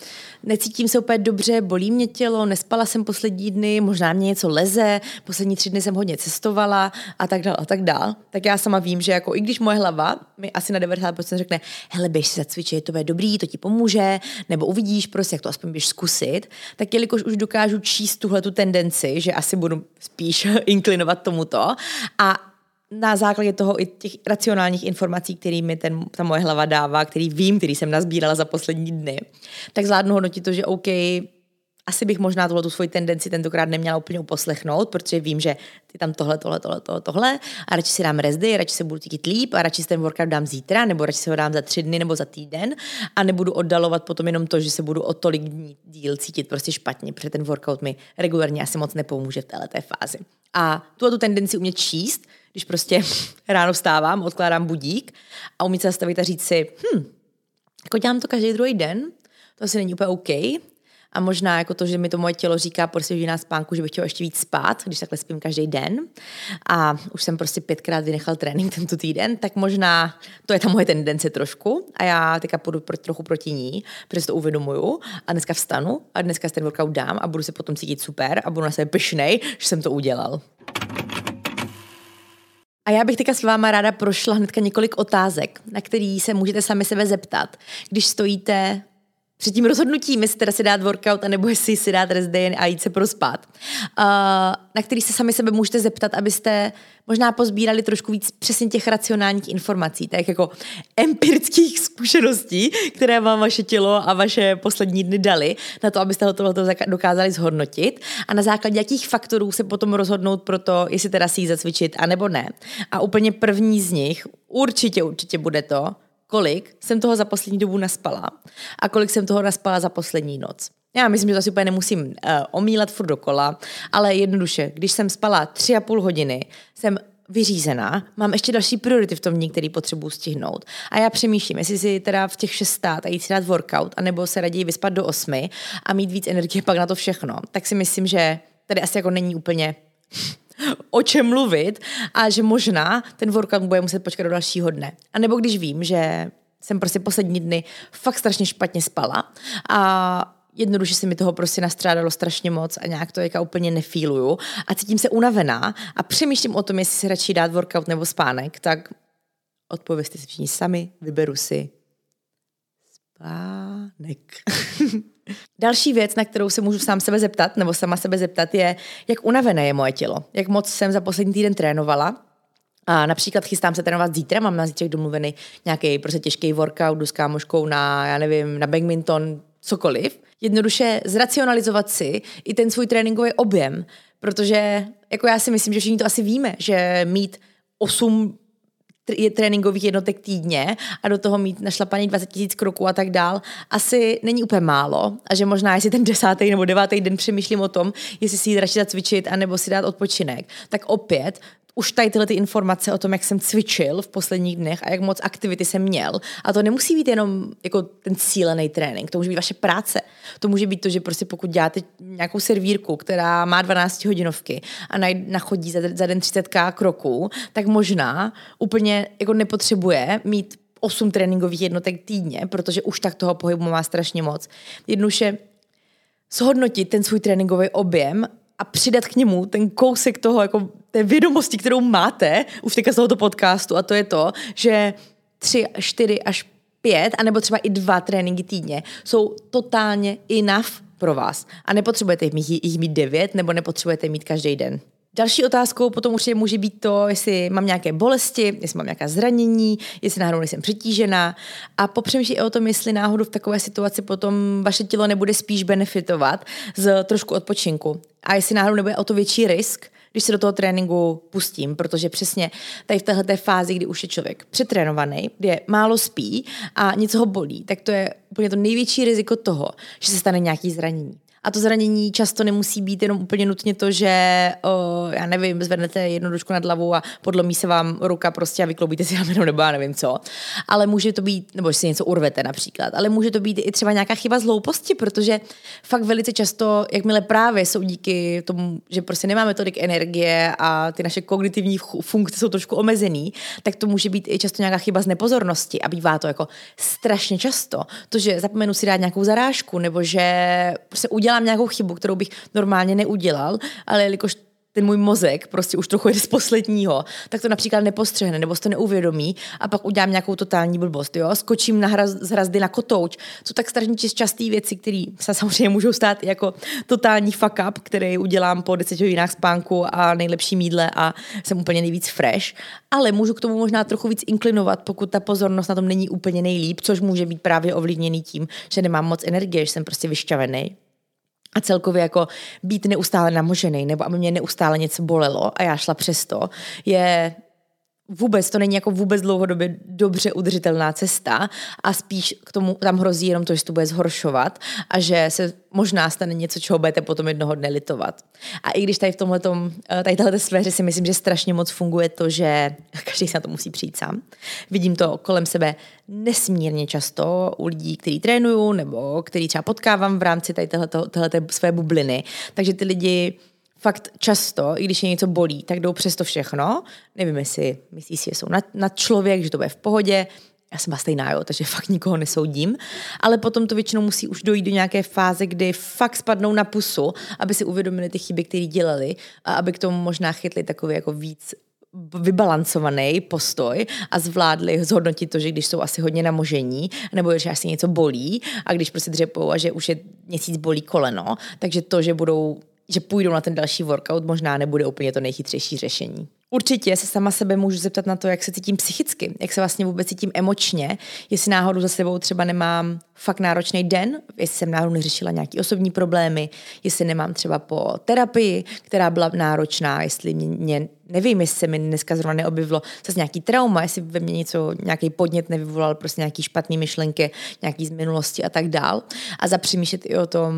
necítím se úplně dobře, bolí mě tělo, nespala jsem poslední dny, možná mě něco leze, poslední tři dny jsem hodně cestovala a tak dál a tak dál. Tak já sama vím, že jako i když moje hlava mi asi na 90% řekne, hele, běž si zacvičit, to bude dobrý, to ti pomůže, nebo uvidíš prostě, jak to aspoň běž zkusit, tak jelikož už dokážu číst tuhle tu tendenci, že asi budu spíš inklinovat tomuto. A na základě toho i těch racionálních informací, kterými ten, ta moje hlava dává, který vím, který jsem nazbírala za poslední dny, tak zvládnu hodnotit to, že OK, asi bych možná tu svoji tendenci tentokrát neměla úplně uposlechnout, protože vím, že ty tam tohle, tohle, tohle, tohle, tohle a radši si dám rezdy, radši se budu cítit líp a radši si ten workout dám zítra, nebo radši se ho dám za tři dny nebo za týden a nebudu oddalovat potom jenom to, že se budu o tolik dní díl cítit prostě špatně, protože ten workout mi regulárně asi moc nepomůže v této fázi. A tuhle tu tendenci umět číst, když prostě ráno vstávám, odkládám budík a umít se zastavit a říct si, hm, jako dělám to každý druhý den, to asi není úplně OK, a možná jako to, že mi to moje tělo říká po na spánku, že bych chtěla ještě víc spát, když takhle spím každý den. A už jsem prostě pětkrát vynechal trénink tento týden, tak možná to je ta moje tendence trošku. A já teďka půjdu pro, trochu proti ní, protože to uvědomuju. A dneska vstanu a dneska ten workout dám a budu se potom cítit super a budu na sebe pyšnej, že jsem to udělal. A já bych teďka s váma ráda prošla hnedka několik otázek, na který se můžete sami sebe zeptat, když stojíte před tím rozhodnutím, jestli teda si dát workout, anebo jestli si dát rest day a jít se prospat, uh, na který se sami sebe můžete zeptat, abyste možná pozbírali trošku víc přesně těch racionálních informací, tak jako empirických zkušeností, které vám vaše tělo a vaše poslední dny dali, na to, abyste tohle dokázali zhodnotit a na základě jakých faktorů se potom rozhodnout pro to, jestli teda si ji zacvičit, anebo ne. A úplně první z nich, určitě, určitě bude to, kolik jsem toho za poslední dobu naspala a kolik jsem toho naspala za poslední noc. Já myslím, že to asi úplně nemusím uh, omílat furt dokola, ale jednoduše, když jsem spala tři a půl hodiny, jsem vyřízená, mám ještě další priority v tom dní, který potřebuji stihnout. A já přemýšlím, jestli si teda v těch šestát a jít si dát workout, anebo se raději vyspat do osmi a mít víc energie pak na to všechno. Tak si myslím, že tady asi jako není úplně o čem mluvit a že možná ten workout bude muset počkat do dalšího dne. A nebo když vím, že jsem prostě poslední dny fakt strašně špatně spala a jednoduše se mi toho prostě nastřádalo strašně moc a nějak to jaka úplně nefíluju a cítím se unavená a přemýšlím o tom, jestli si radši dát workout nebo spánek, tak odpovězte si všichni sami, vyberu si spánek. Další věc, na kterou se můžu sám sebe zeptat, nebo sama sebe zeptat, je, jak unavené je moje tělo. Jak moc jsem za poslední týden trénovala. A například chystám se trénovat zítra, mám na zítřek domluvený nějaký prostě těžký workout, jdu s kámoškou na, já nevím, na badminton, cokoliv. Jednoduše zracionalizovat si i ten svůj tréninkový objem, protože jako já si myslím, že všichni to asi víme, že mít 8 je tréninkových jednotek týdně a do toho mít našlapaný 20 tisíc kroků a tak dál, asi není úplně málo. A že možná, jestli ten desátý nebo devátý den přemýšlím o tom, jestli si jít radši zacvičit anebo si dát odpočinek, tak opět už tady tyhle ty informace o tom, jak jsem cvičil v posledních dnech a jak moc aktivity jsem měl. A to nemusí být jenom jako ten cílený trénink, to může být vaše práce. To může být to, že prostě pokud děláte nějakou servírku, která má 12 hodinovky a nachodí za, za den 30k kroků, tak možná úplně jako nepotřebuje mít 8 tréninkových jednotek týdně, protože už tak toho pohybu má strašně moc. Jednoduše shodnotit ten svůj tréninkový objem a přidat k němu ten kousek toho, jako té vědomosti, kterou máte už teďka z tohoto podcastu a to je to, že tři, čtyři až pět, anebo třeba i dva tréninky týdně jsou totálně enough pro vás. A nepotřebujete jich mít, jich mít devět, nebo nepotřebujete mít každý den. Další otázkou potom určitě může být to, jestli mám nějaké bolesti, jestli mám nějaká zranění, jestli náhodou nejsem přetížená a popřemýšlí i o tom, jestli náhodou v takové situaci potom vaše tělo nebude spíš benefitovat z trošku odpočinku a jestli náhodou nebude o to větší risk, když se do toho tréninku pustím, protože přesně tady v této fázi, kdy už je člověk přetrénovaný, kde málo spí a něco ho bolí, tak to je úplně to největší riziko toho, že se stane nějaký zranění. A to zranění často nemusí být jenom úplně nutně to, že o, já nevím, zvednete jednu ručku nad hlavu a podlomí se vám ruka prostě a vykloubíte si rameno nebo já nevím co. Ale může to být, nebo že si něco urvete například, ale může to být i třeba nějaká chyba z protože fakt velice často, jakmile právě jsou díky tomu, že prostě nemáme tolik energie a ty naše kognitivní funkce jsou trošku omezený, tak to může být i často nějaká chyba z nepozornosti a bývá to jako strašně často. To, že zapomenu si dát nějakou zarážku nebo že se udělá udělám nějakou chybu, kterou bych normálně neudělal, ale jelikož ten můj mozek prostě už trochu jde z posledního, tak to například nepostřehne nebo to neuvědomí a pak udělám nějakou totální blbost. Jo? Skočím na hraz, z hrazdy na kotouč. Jsou tak strašně časté věci, které se samozřejmě můžou stát jako totální fuck up, který udělám po deseti hodinách spánku a nejlepší mídle a jsem úplně nejvíc fresh. Ale můžu k tomu možná trochu víc inklinovat, pokud ta pozornost na tom není úplně nejlíp, což může být právě ovlivněný tím, že nemám moc energie, že jsem prostě vyšťavený a celkově jako být neustále namožený, nebo aby mě neustále něco bolelo a já šla přesto, je vůbec, to není jako vůbec dlouhodobě dobře udržitelná cesta a spíš k tomu tam hrozí jenom to, že to bude zhoršovat a že se možná stane něco, čeho budete potom jednoho dne litovat. A i když tady v tomhle eh, tady téhle sféře si myslím, že strašně moc funguje to, že každý se na to musí přijít sám. Vidím to kolem sebe nesmírně často u lidí, kteří trénují nebo který třeba potkávám v rámci tady téhleto, téhleté své bubliny. Takže ty lidi fakt často, i když je něco bolí, tak jdou přes to všechno. Nevím, jestli myslí si, že jsou nad, nad člověk, že to bude v pohodě. Já jsem stejná, jo, takže fakt nikoho nesoudím. Ale potom to většinou musí už dojít do nějaké fáze, kdy fakt spadnou na pusu, aby si uvědomili ty chyby, které dělali a aby k tomu možná chytli takový jako víc vybalancovaný postoj a zvládli zhodnotit to, že když jsou asi hodně namožení, nebo že asi něco bolí a když prostě dřepou a že už je měsíc bolí koleno, takže to, že budou že půjdou na ten další workout, možná nebude úplně to nejchytřejší řešení. Určitě se sama sebe můžu zeptat na to, jak se cítím psychicky, jak se vlastně vůbec cítím emočně, jestli náhodou za sebou třeba nemám fakt náročný den, jestli jsem náhodou neřešila nějaké osobní problémy, jestli nemám třeba po terapii, která byla náročná, jestli mě, mě nevím, jestli se mi dneska zrovna neobjevilo zase nějaký trauma, jestli ve mně něco, nějaký podnět nevyvolal, prostě nějaký špatný myšlenky, nějaký z minulosti a tak dál. A zapřemýšlet i o tom,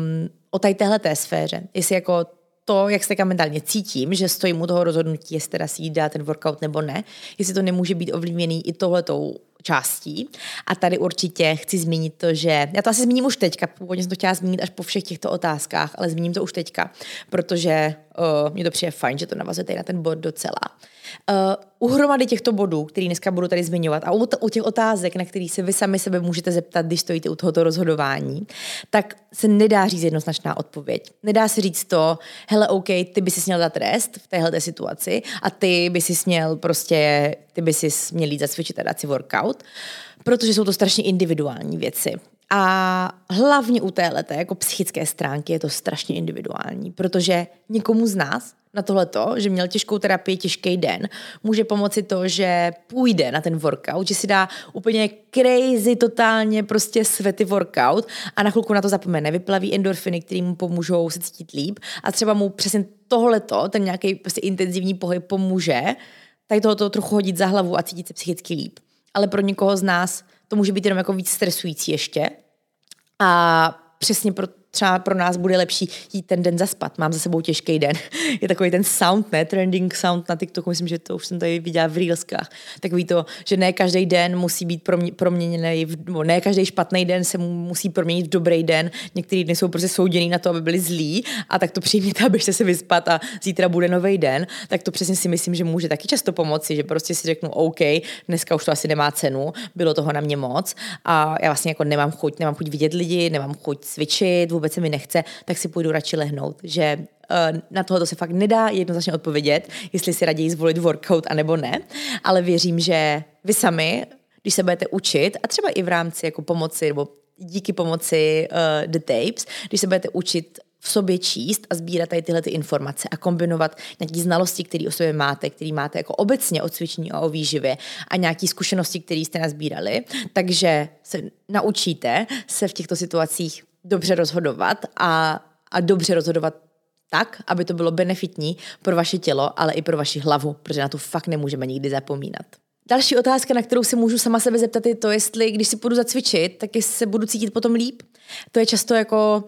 o tady téhle té sféře, jestli jako to, jak se mentálně cítím, že stojím u toho rozhodnutí, jestli teda si dát ten workout nebo ne, jestli to nemůže být ovlivněný i tohletou částí. A tady určitě chci zmínit to, že já to asi zmíním už teďka, původně jsem to chtěla zmínit až po všech těchto otázkách, ale zmíním to už teďka, protože uh, mně to přijde fajn, že to navazuje na ten bod docela. Uh, u hromady těchto bodů, který dneska budu tady zmiňovat, a u, u těch otázek, na které se vy sami sebe můžete zeptat, když stojíte u tohoto rozhodování, tak se nedá říct jednoznačná odpověď. Nedá se říct to, hele, OK, ty by si měl dát rest v téhle situaci a ty by si měl prostě, ty by si měl jít zacvičit a dát si workout, protože jsou to strašně individuální věci. A hlavně u téhle jako psychické stránky je to strašně individuální, protože někomu z nás na tohleto, že měl těžkou terapii, těžký den, může pomoci to, že půjde na ten workout, že si dá úplně crazy, totálně prostě svety workout a na chvilku na to zapomene, vyplaví endorfiny, které mu pomůžou se cítit líp a třeba mu přesně tohleto, ten nějaký prostě intenzivní pohyb pomůže, tady tohoto trochu hodit za hlavu a cítit se psychicky líp. Ale pro někoho z nás to může být jenom jako víc stresující ještě. A přesně pro třeba pro nás bude lepší jít ten den zaspat. Mám za sebou těžký den. Je takový ten sound, ne? Trending sound na TikToku, myslím, že to už jsem tady viděla v Reelskách. Takový to, že ne každý den musí být proměněný, ne každý špatný den se musí proměnit v dobrý den. Některý dny jsou prostě souděný na to, aby byli zlí a tak to přijměte, abyste se vyspat a zítra bude nový den. Tak to přesně si myslím, že může taky často pomoci, že prostě si řeknu, OK, dneska už to asi nemá cenu, bylo toho na mě moc a já vlastně jako nemám chuť, nemám chuť vidět lidi, nemám chuť cvičit, vůbec se mi nechce, tak si půjdu radši lehnout. Že uh, na tohle se fakt nedá jednoznačně odpovědět, jestli si raději zvolit workout anebo ne, ale věřím, že vy sami, když se budete učit a třeba i v rámci jako pomoci nebo díky pomoci uh, The Tapes, když se budete učit v sobě číst a sbírat tady tyhle ty informace a kombinovat nějaké znalosti, které o sobě máte, které máte jako obecně o cvičení a o výživě a nějaké zkušenosti, které jste nazbírali, takže se naučíte se v těchto situacích dobře rozhodovat a, a dobře rozhodovat tak, aby to bylo benefitní pro vaše tělo, ale i pro vaši hlavu, protože na to fakt nemůžeme nikdy zapomínat. Další otázka, na kterou si můžu sama sebe zeptat, je to, jestli když si půjdu zacvičit, tak jestli se budu cítit potom líp. To je často jako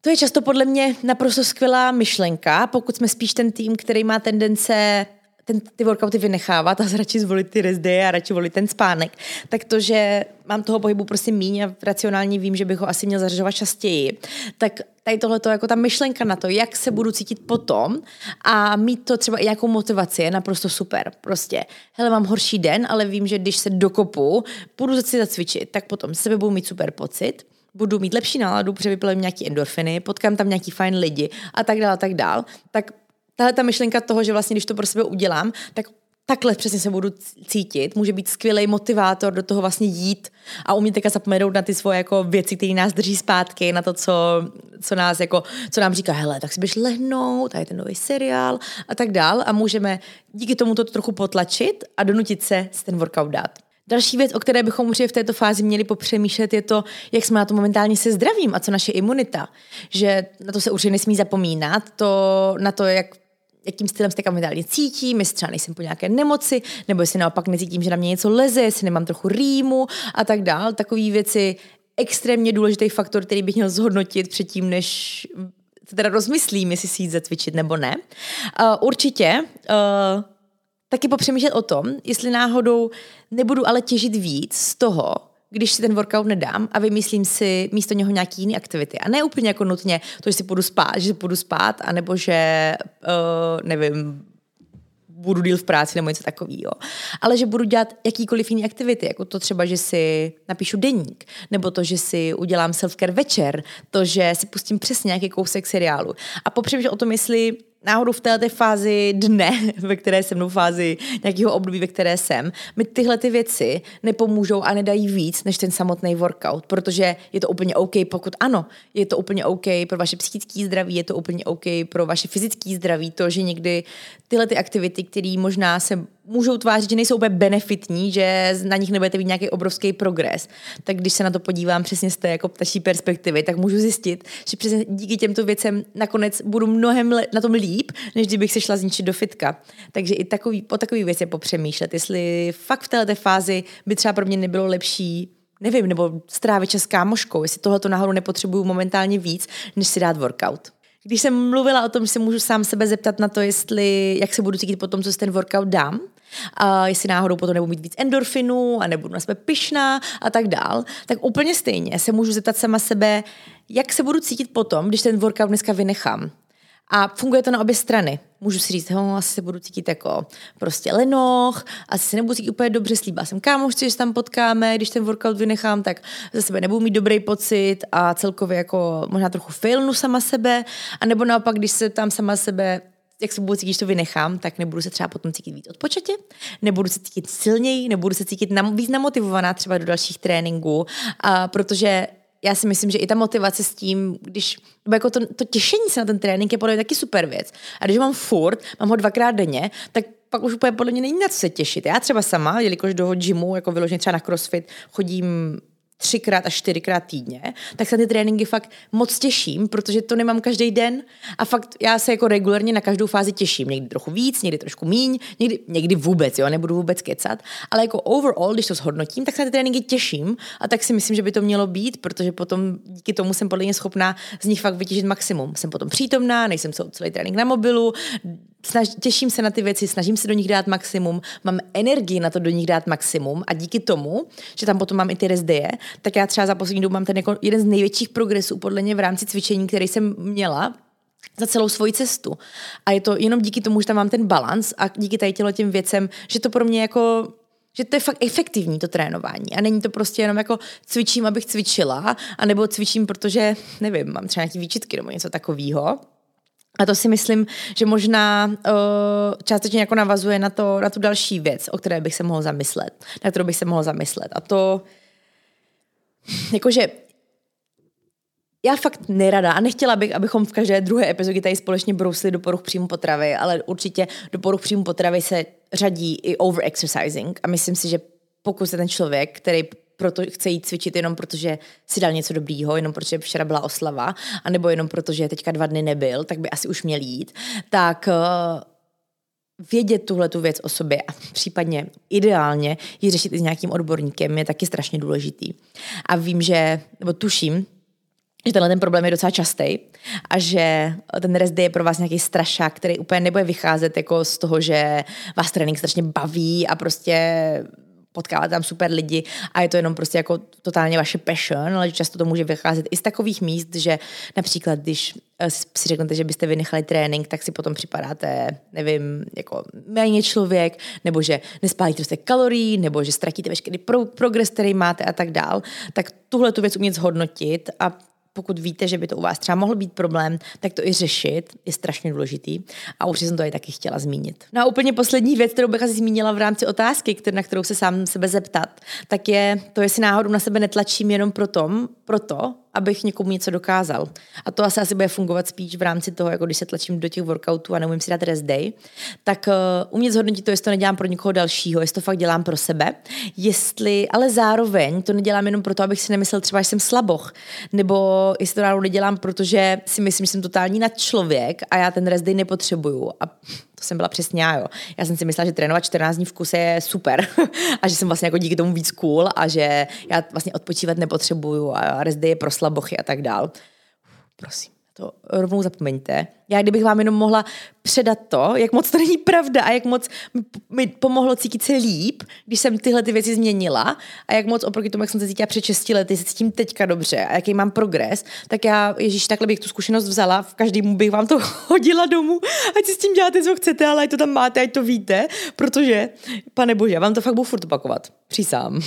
to je často podle mě naprosto skvělá myšlenka, pokud jsme spíš ten tým, který má tendence ten, ty workouty vynechávat a radši zvolit ty rest day a radši volit ten spánek, tak to, že mám toho pohybu prostě míň a racionálně vím, že bych ho asi měl zařazovat častěji, tak tady tohle jako ta myšlenka na to, jak se budu cítit potom a mít to třeba i nějakou motivaci je naprosto super. Prostě, hele, mám horší den, ale vím, že když se dokopu, budu si zacvičit, tak potom sebe budu mít super pocit budu mít lepší náladu, protože vyplavím nějaký endorfiny, potkám tam nějaký fajn lidi a tak dále, tak dál, tak tahle ta myšlenka toho, že vlastně když to pro sebe udělám, tak takhle přesně se budu cítit, může být skvělý motivátor do toho vlastně jít a umět teďka zapomenout na ty svoje jako věci, které nás drží zpátky, na to, co, co nás jako, co nám říká, hele, tak si běž lehnout, tady je ten nový seriál a tak dál a můžeme díky tomu to trochu potlačit a donutit se si ten workout dát. Další věc, o které bychom určitě v této fázi měli popřemýšlet, je to, jak jsme na to momentálně se zdravím a co naše imunita. Že na to se určitě nesmí zapomínat, to, na to, jak jakým stylem se momentálně cítím, jestli třeba nejsem po nějaké nemoci, nebo jestli naopak necítím, že na mě něco leze, jestli nemám trochu rýmu a tak dál. Takové věci extrémně důležitý faktor, který bych měl zhodnotit předtím, než teda rozmyslím, jestli si jít zacvičit nebo ne. Uh, určitě uh, taky popřemýšlet o tom, jestli náhodou nebudu ale těžit víc z toho, když si ten workout nedám a vymyslím si místo něho nějaký jiný aktivity. A ne úplně jako nutně to, že si půjdu spát, že si půjdu spát, anebo že, uh, nevím, budu díl v práci nebo něco takového. Ale že budu dělat jakýkoliv jiný aktivity, jako to třeba, že si napíšu deník, nebo to, že si udělám self-care večer, to, že si pustím přesně nějaký kousek seriálu. A popřemýšlím o tom, jestli náhodou v této fázi dne, ve které jsem, no fázi nějakého období, ve které jsem, mi tyhle ty věci nepomůžou a nedají víc než ten samotný workout, protože je to úplně OK, pokud ano, je to úplně OK pro vaše psychické zdraví, je to úplně OK pro vaše fyzické zdraví, to, že někdy tyhle ty aktivity, které možná se můžou tvářit, že nejsou úplně benefitní, že na nich nebudete vidět nějaký obrovský progres, tak když se na to podívám přesně z té jako ptačí perspektivy, tak můžu zjistit, že přesně díky těmto věcem nakonec budu mnohem le- na tom líp, než kdybych se šla zničit do fitka. Takže i takový, po takový věci popřemýšlet, jestli fakt v této fázi by třeba pro mě nebylo lepší nevím, nebo strávit čas s kámoškou, jestli tohle to náhodou nepotřebuju momentálně víc, než si dát workout. Když jsem mluvila o tom, že se můžu sám sebe zeptat na to, jestli, jak se budu cítit po tom, co si ten workout dám, a jestli náhodou potom nebudu mít víc endorfinů a nebudu na sebe pyšná a tak dál, tak úplně stejně se můžu zeptat sama sebe, jak se budu cítit potom, když ten workout dneska vynechám. A funguje to na obě strany. Můžu si říct, ho, asi se budu cítit jako prostě lenoch, asi se nebudu cítit úplně dobře, slíbila jsem kámošci, že se tam potkáme, když ten workout vynechám, tak za sebe nebudu mít dobrý pocit a celkově jako možná trochu failnu sama sebe, a nebo naopak, když se tam sama sebe jak se budu cítit, když to vynechám, tak nebudu se třeba potom cítit víc odpočatě, nebudu se cítit silněji, nebudu se cítit víc namotivovaná třeba do dalších tréninků, a protože já si myslím, že i ta motivace s tím, když, jako to, to těšení se na ten trénink je podle mě taky super věc. A když mám furt, mám ho dvakrát denně, tak pak už úplně podle mě není na co se těšit. Já třeba sama, jelikož do gymu, jako vyloženě třeba na crossfit, chodím třikrát až čtyřikrát týdně, tak se ty tréninky fakt moc těším, protože to nemám každý den a fakt já se jako regulárně na každou fázi těším. Někdy trochu víc, někdy trošku míň, někdy, někdy vůbec, jo, nebudu vůbec kecat, ale jako overall, když to zhodnotím, tak se na ty tréninky těším a tak si myslím, že by to mělo být, protože potom díky tomu jsem podle mě schopná z nich fakt vytěžit maximum. Jsem potom přítomná, nejsem celý trénink na mobilu, snaž, těším se na ty věci, snažím se do nich dát maximum, mám energii na to do nich dát maximum a díky tomu, že tam potom mám i ty rezdeje, tak já třeba za poslední dobu mám ten jako jeden z největších progresů podle mě v rámci cvičení, který jsem měla, za celou svoji cestu. A je to jenom díky tomu, že tam mám ten balans a díky tady těm věcem, že to pro mě jako že to je fakt efektivní to trénování a není to prostě jenom jako cvičím, abych cvičila, anebo cvičím, protože, nevím, mám třeba nějaký výčitky nebo něco takového. A to si myslím, že možná uh, částečně jako navazuje na, to, na tu další věc, o které bych se mohl zamyslet, na kterou bych se mohl zamyslet. A to, jakože já fakt nerada a nechtěla bych, abychom v každé druhé epizodě tady společně brousili do poruch příjmu potravy, ale určitě do poruch příjmu potravy se řadí i overexercising a myslím si, že pokud se ten člověk, který proto chce jít cvičit jenom protože si dal něco dobrýho, jenom protože včera byla oslava, anebo jenom protože teďka dva dny nebyl, tak by asi už měl jít, tak uh, vědět tuhle tu věc o sobě a případně ideálně ji řešit i s nějakým odborníkem je taky strašně důležitý. A vím, že, nebo tuším, že tenhle ten problém je docela častý a že ten rest je pro vás nějaký strašák, který úplně nebude vycházet jako z toho, že vás trénink strašně baví a prostě potkáváte tam super lidi a je to jenom prostě jako totálně vaše passion, ale často to může vycházet i z takových míst, že například, když eh, si řeknete, že byste vynechali trénink, tak si potom připadáte, nevím, jako méně člověk, nebo že nespálíte dostatek kalorií, nebo že ztratíte veškerý pro- progres, který máte a tak dál, tak tuhle tu věc umět zhodnotit a pokud víte, že by to u vás třeba mohl být problém, tak to i řešit je strašně důležitý. A už jsem to i taky chtěla zmínit. No a úplně poslední věc, kterou bych asi zmínila v rámci otázky, na kterou se sám sebe zeptat, tak je to, jestli náhodou na sebe netlačím jenom proto, proto abych někomu něco dokázal. A to asi, asi bude fungovat spíš v rámci toho, jako když se tlačím do těch workoutů a neumím si dát rest day, tak uh, umět zhodnotit to, jestli to nedělám pro někoho dalšího, jestli to fakt dělám pro sebe, jestli, ale zároveň to nedělám jenom proto, abych si nemyslel třeba, že jsem slaboch, nebo jestli to náhodou nedělám, protože si myslím, že jsem totální nad člověk a já ten rest day nepotřebuju. A jsem byla přesně já, jo. Já jsem si myslela, že trénovat 14 dní v kuse je super a že jsem vlastně jako díky tomu víc cool a že já vlastně odpočívat nepotřebuju a rest je pro slabochy a tak dál. Prosím to rovnou zapomeňte. Já kdybych vám jenom mohla předat to, jak moc to není pravda a jak moc mi pomohlo cítit se líp, když jsem tyhle ty věci změnila a jak moc oproti tomu, jak jsem se cítila před 6 lety, se cítím teďka dobře a jaký mám progres, tak já, Ježíš, takhle bych tu zkušenost vzala, v každému bych vám to hodila domů, ať si s tím děláte, co chcete, ale ať to tam máte, ať to víte, protože, pane bože, já vám to fakt budu furt opakovat. Přísám.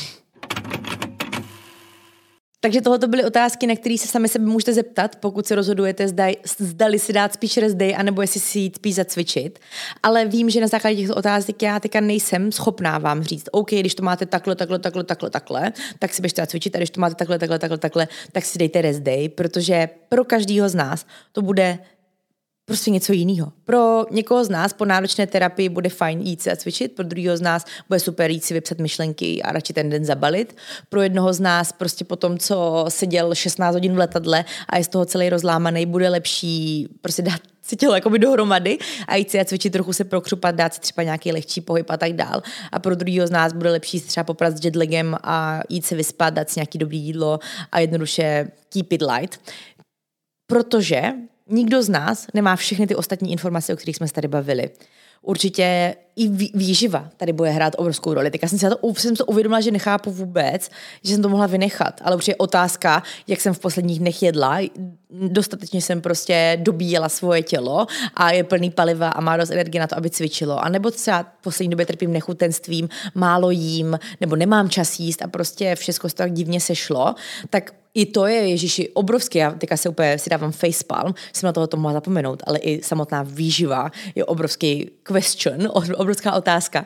Takže tohle byly otázky, na které se sami sebe můžete zeptat, pokud se rozhodujete, zda, zdali si dát spíš rest day, anebo jestli si jít spíš zacvičit. Ale vím, že na základě těchto otázek já teďka nejsem schopná vám říct, OK, když to máte takhle, takhle, takhle, takhle, takhle, tak si běžte cvičit, a když to máte takhle, takhle, takhle, takhle, tak si dejte rest day, protože pro každého z nás to bude prostě něco jiného. Pro někoho z nás po náročné terapii bude fajn jít se a cvičit, pro druhého z nás bude super jít si vypsat myšlenky a radši ten den zabalit. Pro jednoho z nás prostě po tom, co seděl 16 hodin v letadle a je z toho celý rozlámaný, bude lepší prostě dát si tělo jakoby dohromady a jít si a cvičit, trochu se prokřupat, dát si třeba nějaký lehčí pohyb a tak dál. A pro druhého z nás bude lepší si třeba poprat s jetlegem a jít se vyspat, dát si nějaký dobrý jídlo a jednoduše keep it light. Protože nikdo z nás nemá všechny ty ostatní informace, o kterých jsme se tady bavili. Určitě i výživa tady bude hrát obrovskou roli. Tak já jsem si to, jsem to uvědomila, že nechápu vůbec, že jsem to mohla vynechat. Ale určitě otázka, jak jsem v posledních dnech jedla. Dostatečně jsem prostě dobíjela svoje tělo a je plný paliva a má dost energie na to, aby cvičilo. A nebo třeba v poslední době trpím nechutenstvím, málo jím, nebo nemám čas jíst a prostě všechno tak divně sešlo. Tak i to je, Ježíši, obrovský. Já teďka se úplně si dávám facepalm, jsem na toho to mohla zapomenout, ale i samotná výživa je obrovský question, obrovská otázka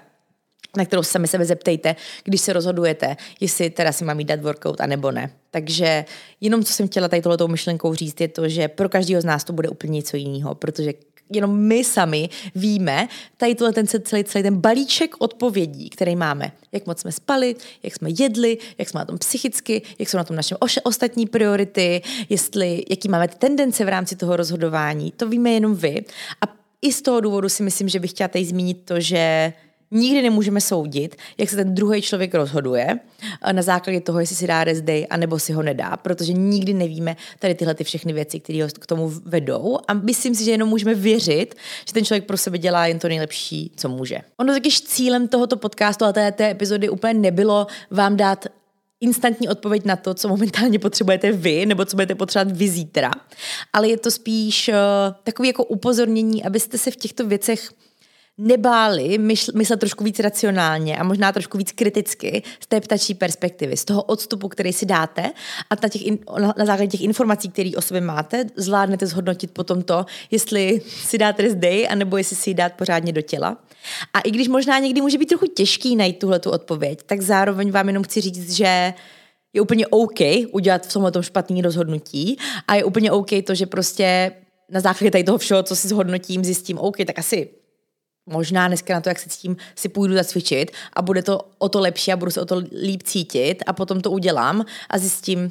na kterou sami sebe zeptejte, když se rozhodujete, jestli teda si mám jít dát workout a nebo ne. Takže jenom co jsem chtěla tady tohletou myšlenkou říct, je to, že pro každého z nás to bude úplně něco jiného, protože jenom my sami víme tady tohle ten celý, celý ten balíček odpovědí, který máme. Jak moc jsme spali, jak jsme jedli, jak jsme na tom psychicky, jak jsou na tom naše ostatní priority, jestli, jaký máme tendence v rámci toho rozhodování. To víme jenom vy. A i z toho důvodu si myslím, že bych chtěla tady zmínit to, že nikdy nemůžeme soudit, jak se ten druhý člověk rozhoduje eh, na základě toho, jestli si dá rest day, anebo si ho nedá, protože nikdy nevíme tady tyhle ty všechny věci, které ho k tomu vedou a myslím si, že jenom můžeme věřit, že ten člověk pro sebe dělá jen to nejlepší, co může. Ono totiž cílem tohoto podcastu a té, té epizody úplně nebylo vám dát instantní odpověď na to, co momentálně potřebujete vy, nebo co budete potřebovat vy zítra. Ale je to spíš uh, takový jako upozornění, abyste se v těchto věcech nebáli myšl, myslet trošku víc racionálně a možná trošku víc kriticky z té ptačí perspektivy, z toho odstupu, který si dáte a na, těch in, na základě těch informací, které o sobě máte, zvládnete zhodnotit potom to, jestli si dáte rest day, anebo jestli si ji dát pořádně do těla. A i když možná někdy může být trochu těžký najít tuhle tu odpověď, tak zároveň vám jenom chci říct, že je úplně OK udělat v tomhle špatný rozhodnutí a je úplně OK to, že prostě na základě tady toho všeho, co si zhodnotím, zjistím, OK, tak asi možná dneska na to, jak se cítím, si půjdu zacvičit a bude to o to lepší a budu se o to líp cítit a potom to udělám a zjistím,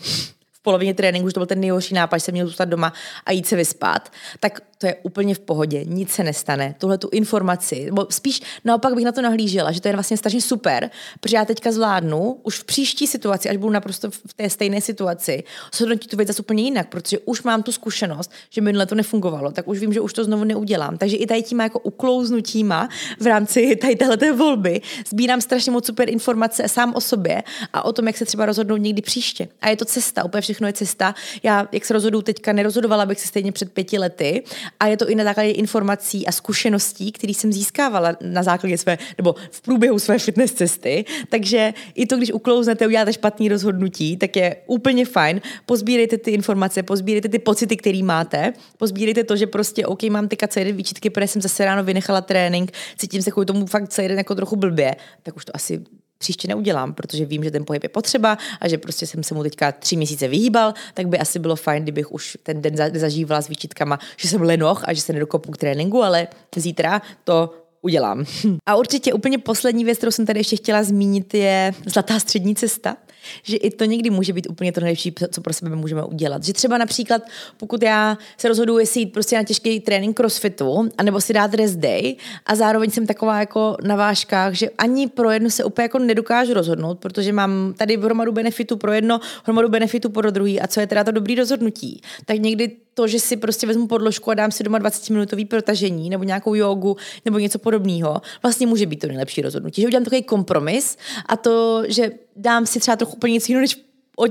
v polovině tréninku, že to byl ten nejhorší nápad, že jsem měl zůstat doma a jít se vyspat, tak to je úplně v pohodě, nic se nestane. Tuhle tu informaci, nebo spíš naopak bych na to nahlížela, že to je vlastně strašně super, protože já teďka zvládnu už v příští situaci, až budu naprosto v té stejné situaci, shodnotit tu věc zase úplně jinak, protože už mám tu zkušenost, že minule to nefungovalo, tak už vím, že už to znovu neudělám. Takže i tady tíma jako uklouznutíma v rámci tady téhleté volby sbírám strašně moc super informace sám o sobě a o tom, jak se třeba rozhodnout někdy příště. A je to cesta, úplně všechno je cesta. Já, jak se rozhodu teďka, nerozhodovala bych se stejně před pěti lety a je to i na základě informací a zkušeností, které jsem získávala na základě své, nebo v průběhu své fitness cesty. Takže i to, když uklouznete, uděláte špatný rozhodnutí, tak je úplně fajn. Pozbírejte ty informace, pozbírejte ty pocity, které máte, pozbírejte to, že prostě, OK, mám teďka celý den výčitky, protože jsem zase ráno vynechala trénink, cítím se kvůli tomu fakt celý den jako trochu blbě, tak už to asi příště neudělám, protože vím, že ten pohyb je potřeba a že prostě jsem se mu teďka tři měsíce vyhýbal, tak by asi bylo fajn, kdybych už ten den zažívala s výčitkama, že jsem lenoch a že se nedokopu k tréninku, ale zítra to udělám. A určitě úplně poslední věc, kterou jsem tady ještě chtěla zmínit, je zlatá střední cesta že i to někdy může být úplně to nejlepší, co pro sebe můžeme udělat. Že třeba například, pokud já se rozhoduji, jestli jít prostě na těžký trénink crossfitu, anebo si dát rest day a zároveň jsem taková jako na váškách, že ani pro jedno se úplně jako nedokážu rozhodnout, protože mám tady hromadu benefitu pro jedno, hromadu benefitu pro druhý a co je teda to dobrý rozhodnutí. Tak někdy to, že si prostě vezmu podložku a dám si doma 20-minutový protažení nebo nějakou jogu nebo něco podobného, vlastně může být to nejlepší rozhodnutí. Že udělám takový kompromis a to, že dám si třeba trochu úplně nic jiného, než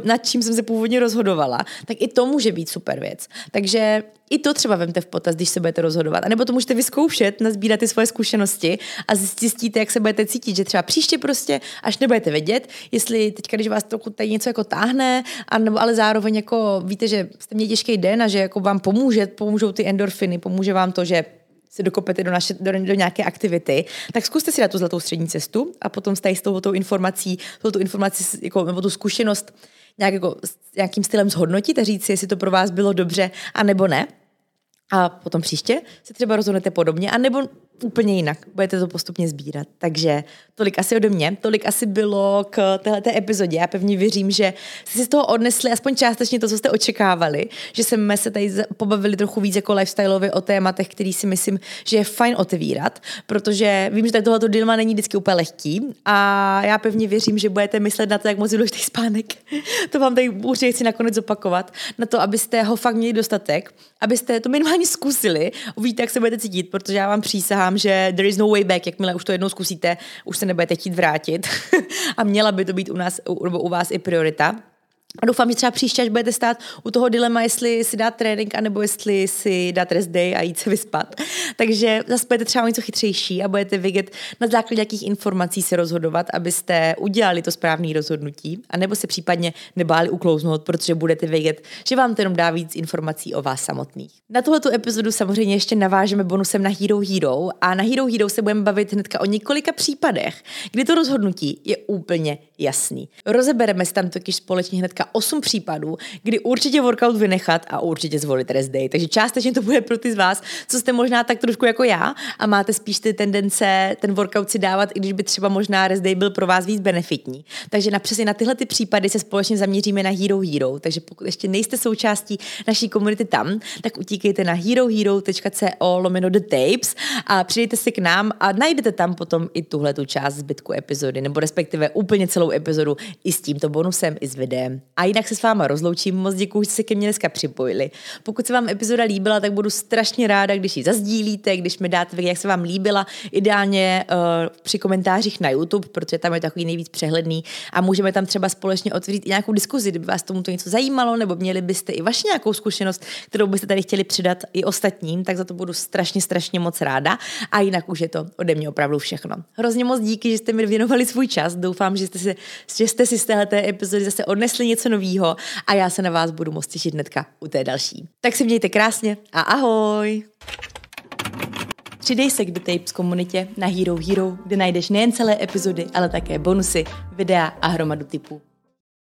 nad čím jsem se původně rozhodovala, tak i to může být super věc. Takže i to třeba vemte v potaz, když se budete rozhodovat. A nebo to můžete vyzkoušet, nazbírat ty svoje zkušenosti a zjistíte, jak se budete cítit, že třeba příště prostě, až nebudete vědět, jestli teďka, když vás trochu tady něco jako táhne, a nebo ale zároveň jako víte, že jste měli těžký den a že jako vám pomůže, pomůžou ty endorfiny, pomůže vám to, že se dokopete do, naše, do, do nějaké aktivity, tak zkuste si dát tu zlatou střední cestu a potom jste s tou informací, tu informaci jako, nebo tu zkušenost nějak jako, nějakým stylem zhodnotit a říct si, jestli to pro vás bylo dobře a nebo ne. A potom příště se třeba rozhodnete podobně, anebo úplně jinak. Budete to postupně sbírat. Takže tolik asi ode mě, tolik asi bylo k této epizodě. Já pevně věřím, že jste si z toho odnesli aspoň částečně to, co jste očekávali, že jsme se tady pobavili trochu víc jako lifestyleově o tématech, který si myslím, že je fajn otevírat, protože vím, že tady tohleto dilema není vždycky úplně lehký a já pevně věřím, že budete myslet na to, jak moc důležitý spánek. to vám tady určitě chci nakonec zopakovat, na to, abyste ho fakt měli dostatek, abyste to minimálně zkusili, uvidíte, jak se budete cítit, protože já vám přísahám, říkám, že there is no way back, jakmile už to jednou zkusíte, už se nebudete chtít vrátit a měla by to být u nás, nebo u vás i priorita. A doufám, že třeba příště, až budete stát u toho dilema, jestli si dát trénink, anebo jestli si dát rest day a jít se vyspat. Takže zase budete třeba něco chytřejší a budete vědět na základě jakých informací se rozhodovat, abyste udělali to správné rozhodnutí, a nebo se případně nebáli uklouznout, protože budete vědět, že vám to jenom dá víc informací o vás samotných. Na tuhle epizodu samozřejmě ještě navážeme bonusem na Hero Hero a na Hero Hero se budeme bavit hnedka o několika případech, kdy to rozhodnutí je úplně jasný. Rozebereme si tam totiž společně hnedka osm případů, kdy určitě workout vynechat a určitě zvolit rest day. Takže částečně to bude pro ty z vás, co jste možná tak trošku jako já a máte spíš ty tendence ten workout si dávat, i když by třeba možná rest day byl pro vás víc benefitní. Takže na přesně na tyhle ty případy se společně zaměříme na Hero Hero. Takže pokud ještě nejste součástí naší komunity tam, tak utíkejte na herohero.co lomeno the tapes a přidejte si k nám a najdete tam potom i tuhle tu část zbytku epizody, nebo respektive úplně celou epizodu i s tímto bonusem, i s videem. A jinak se s váma rozloučím, moc děkuji, že jste ke mně dneska připojili. Pokud se vám epizoda líbila, tak budu strašně ráda, když ji zazdílíte, když mi dáte jak se vám líbila, ideálně uh, při komentářích na YouTube, protože tam je takový nejvíc přehledný a můžeme tam třeba společně otevřít i nějakou diskuzi, kdyby vás tomu to něco zajímalo, nebo měli byste i vaši nějakou zkušenost, kterou byste tady chtěli přidat i ostatním, tak za to budu strašně, strašně moc ráda. A jinak už je to ode mě opravdu všechno. Hrozně moc díky, že jste mi věnovali svůj čas. Doufám, že jste si, že jste si z této epizody zase odnesli něco nového a já se na vás budu moc těšit hnedka u té další. Tak si mějte krásně a ahoj! Přidej se k The Tapes komunitě na Hero Hero, kde najdeš nejen celé epizody, ale také bonusy, videa a hromadu typů.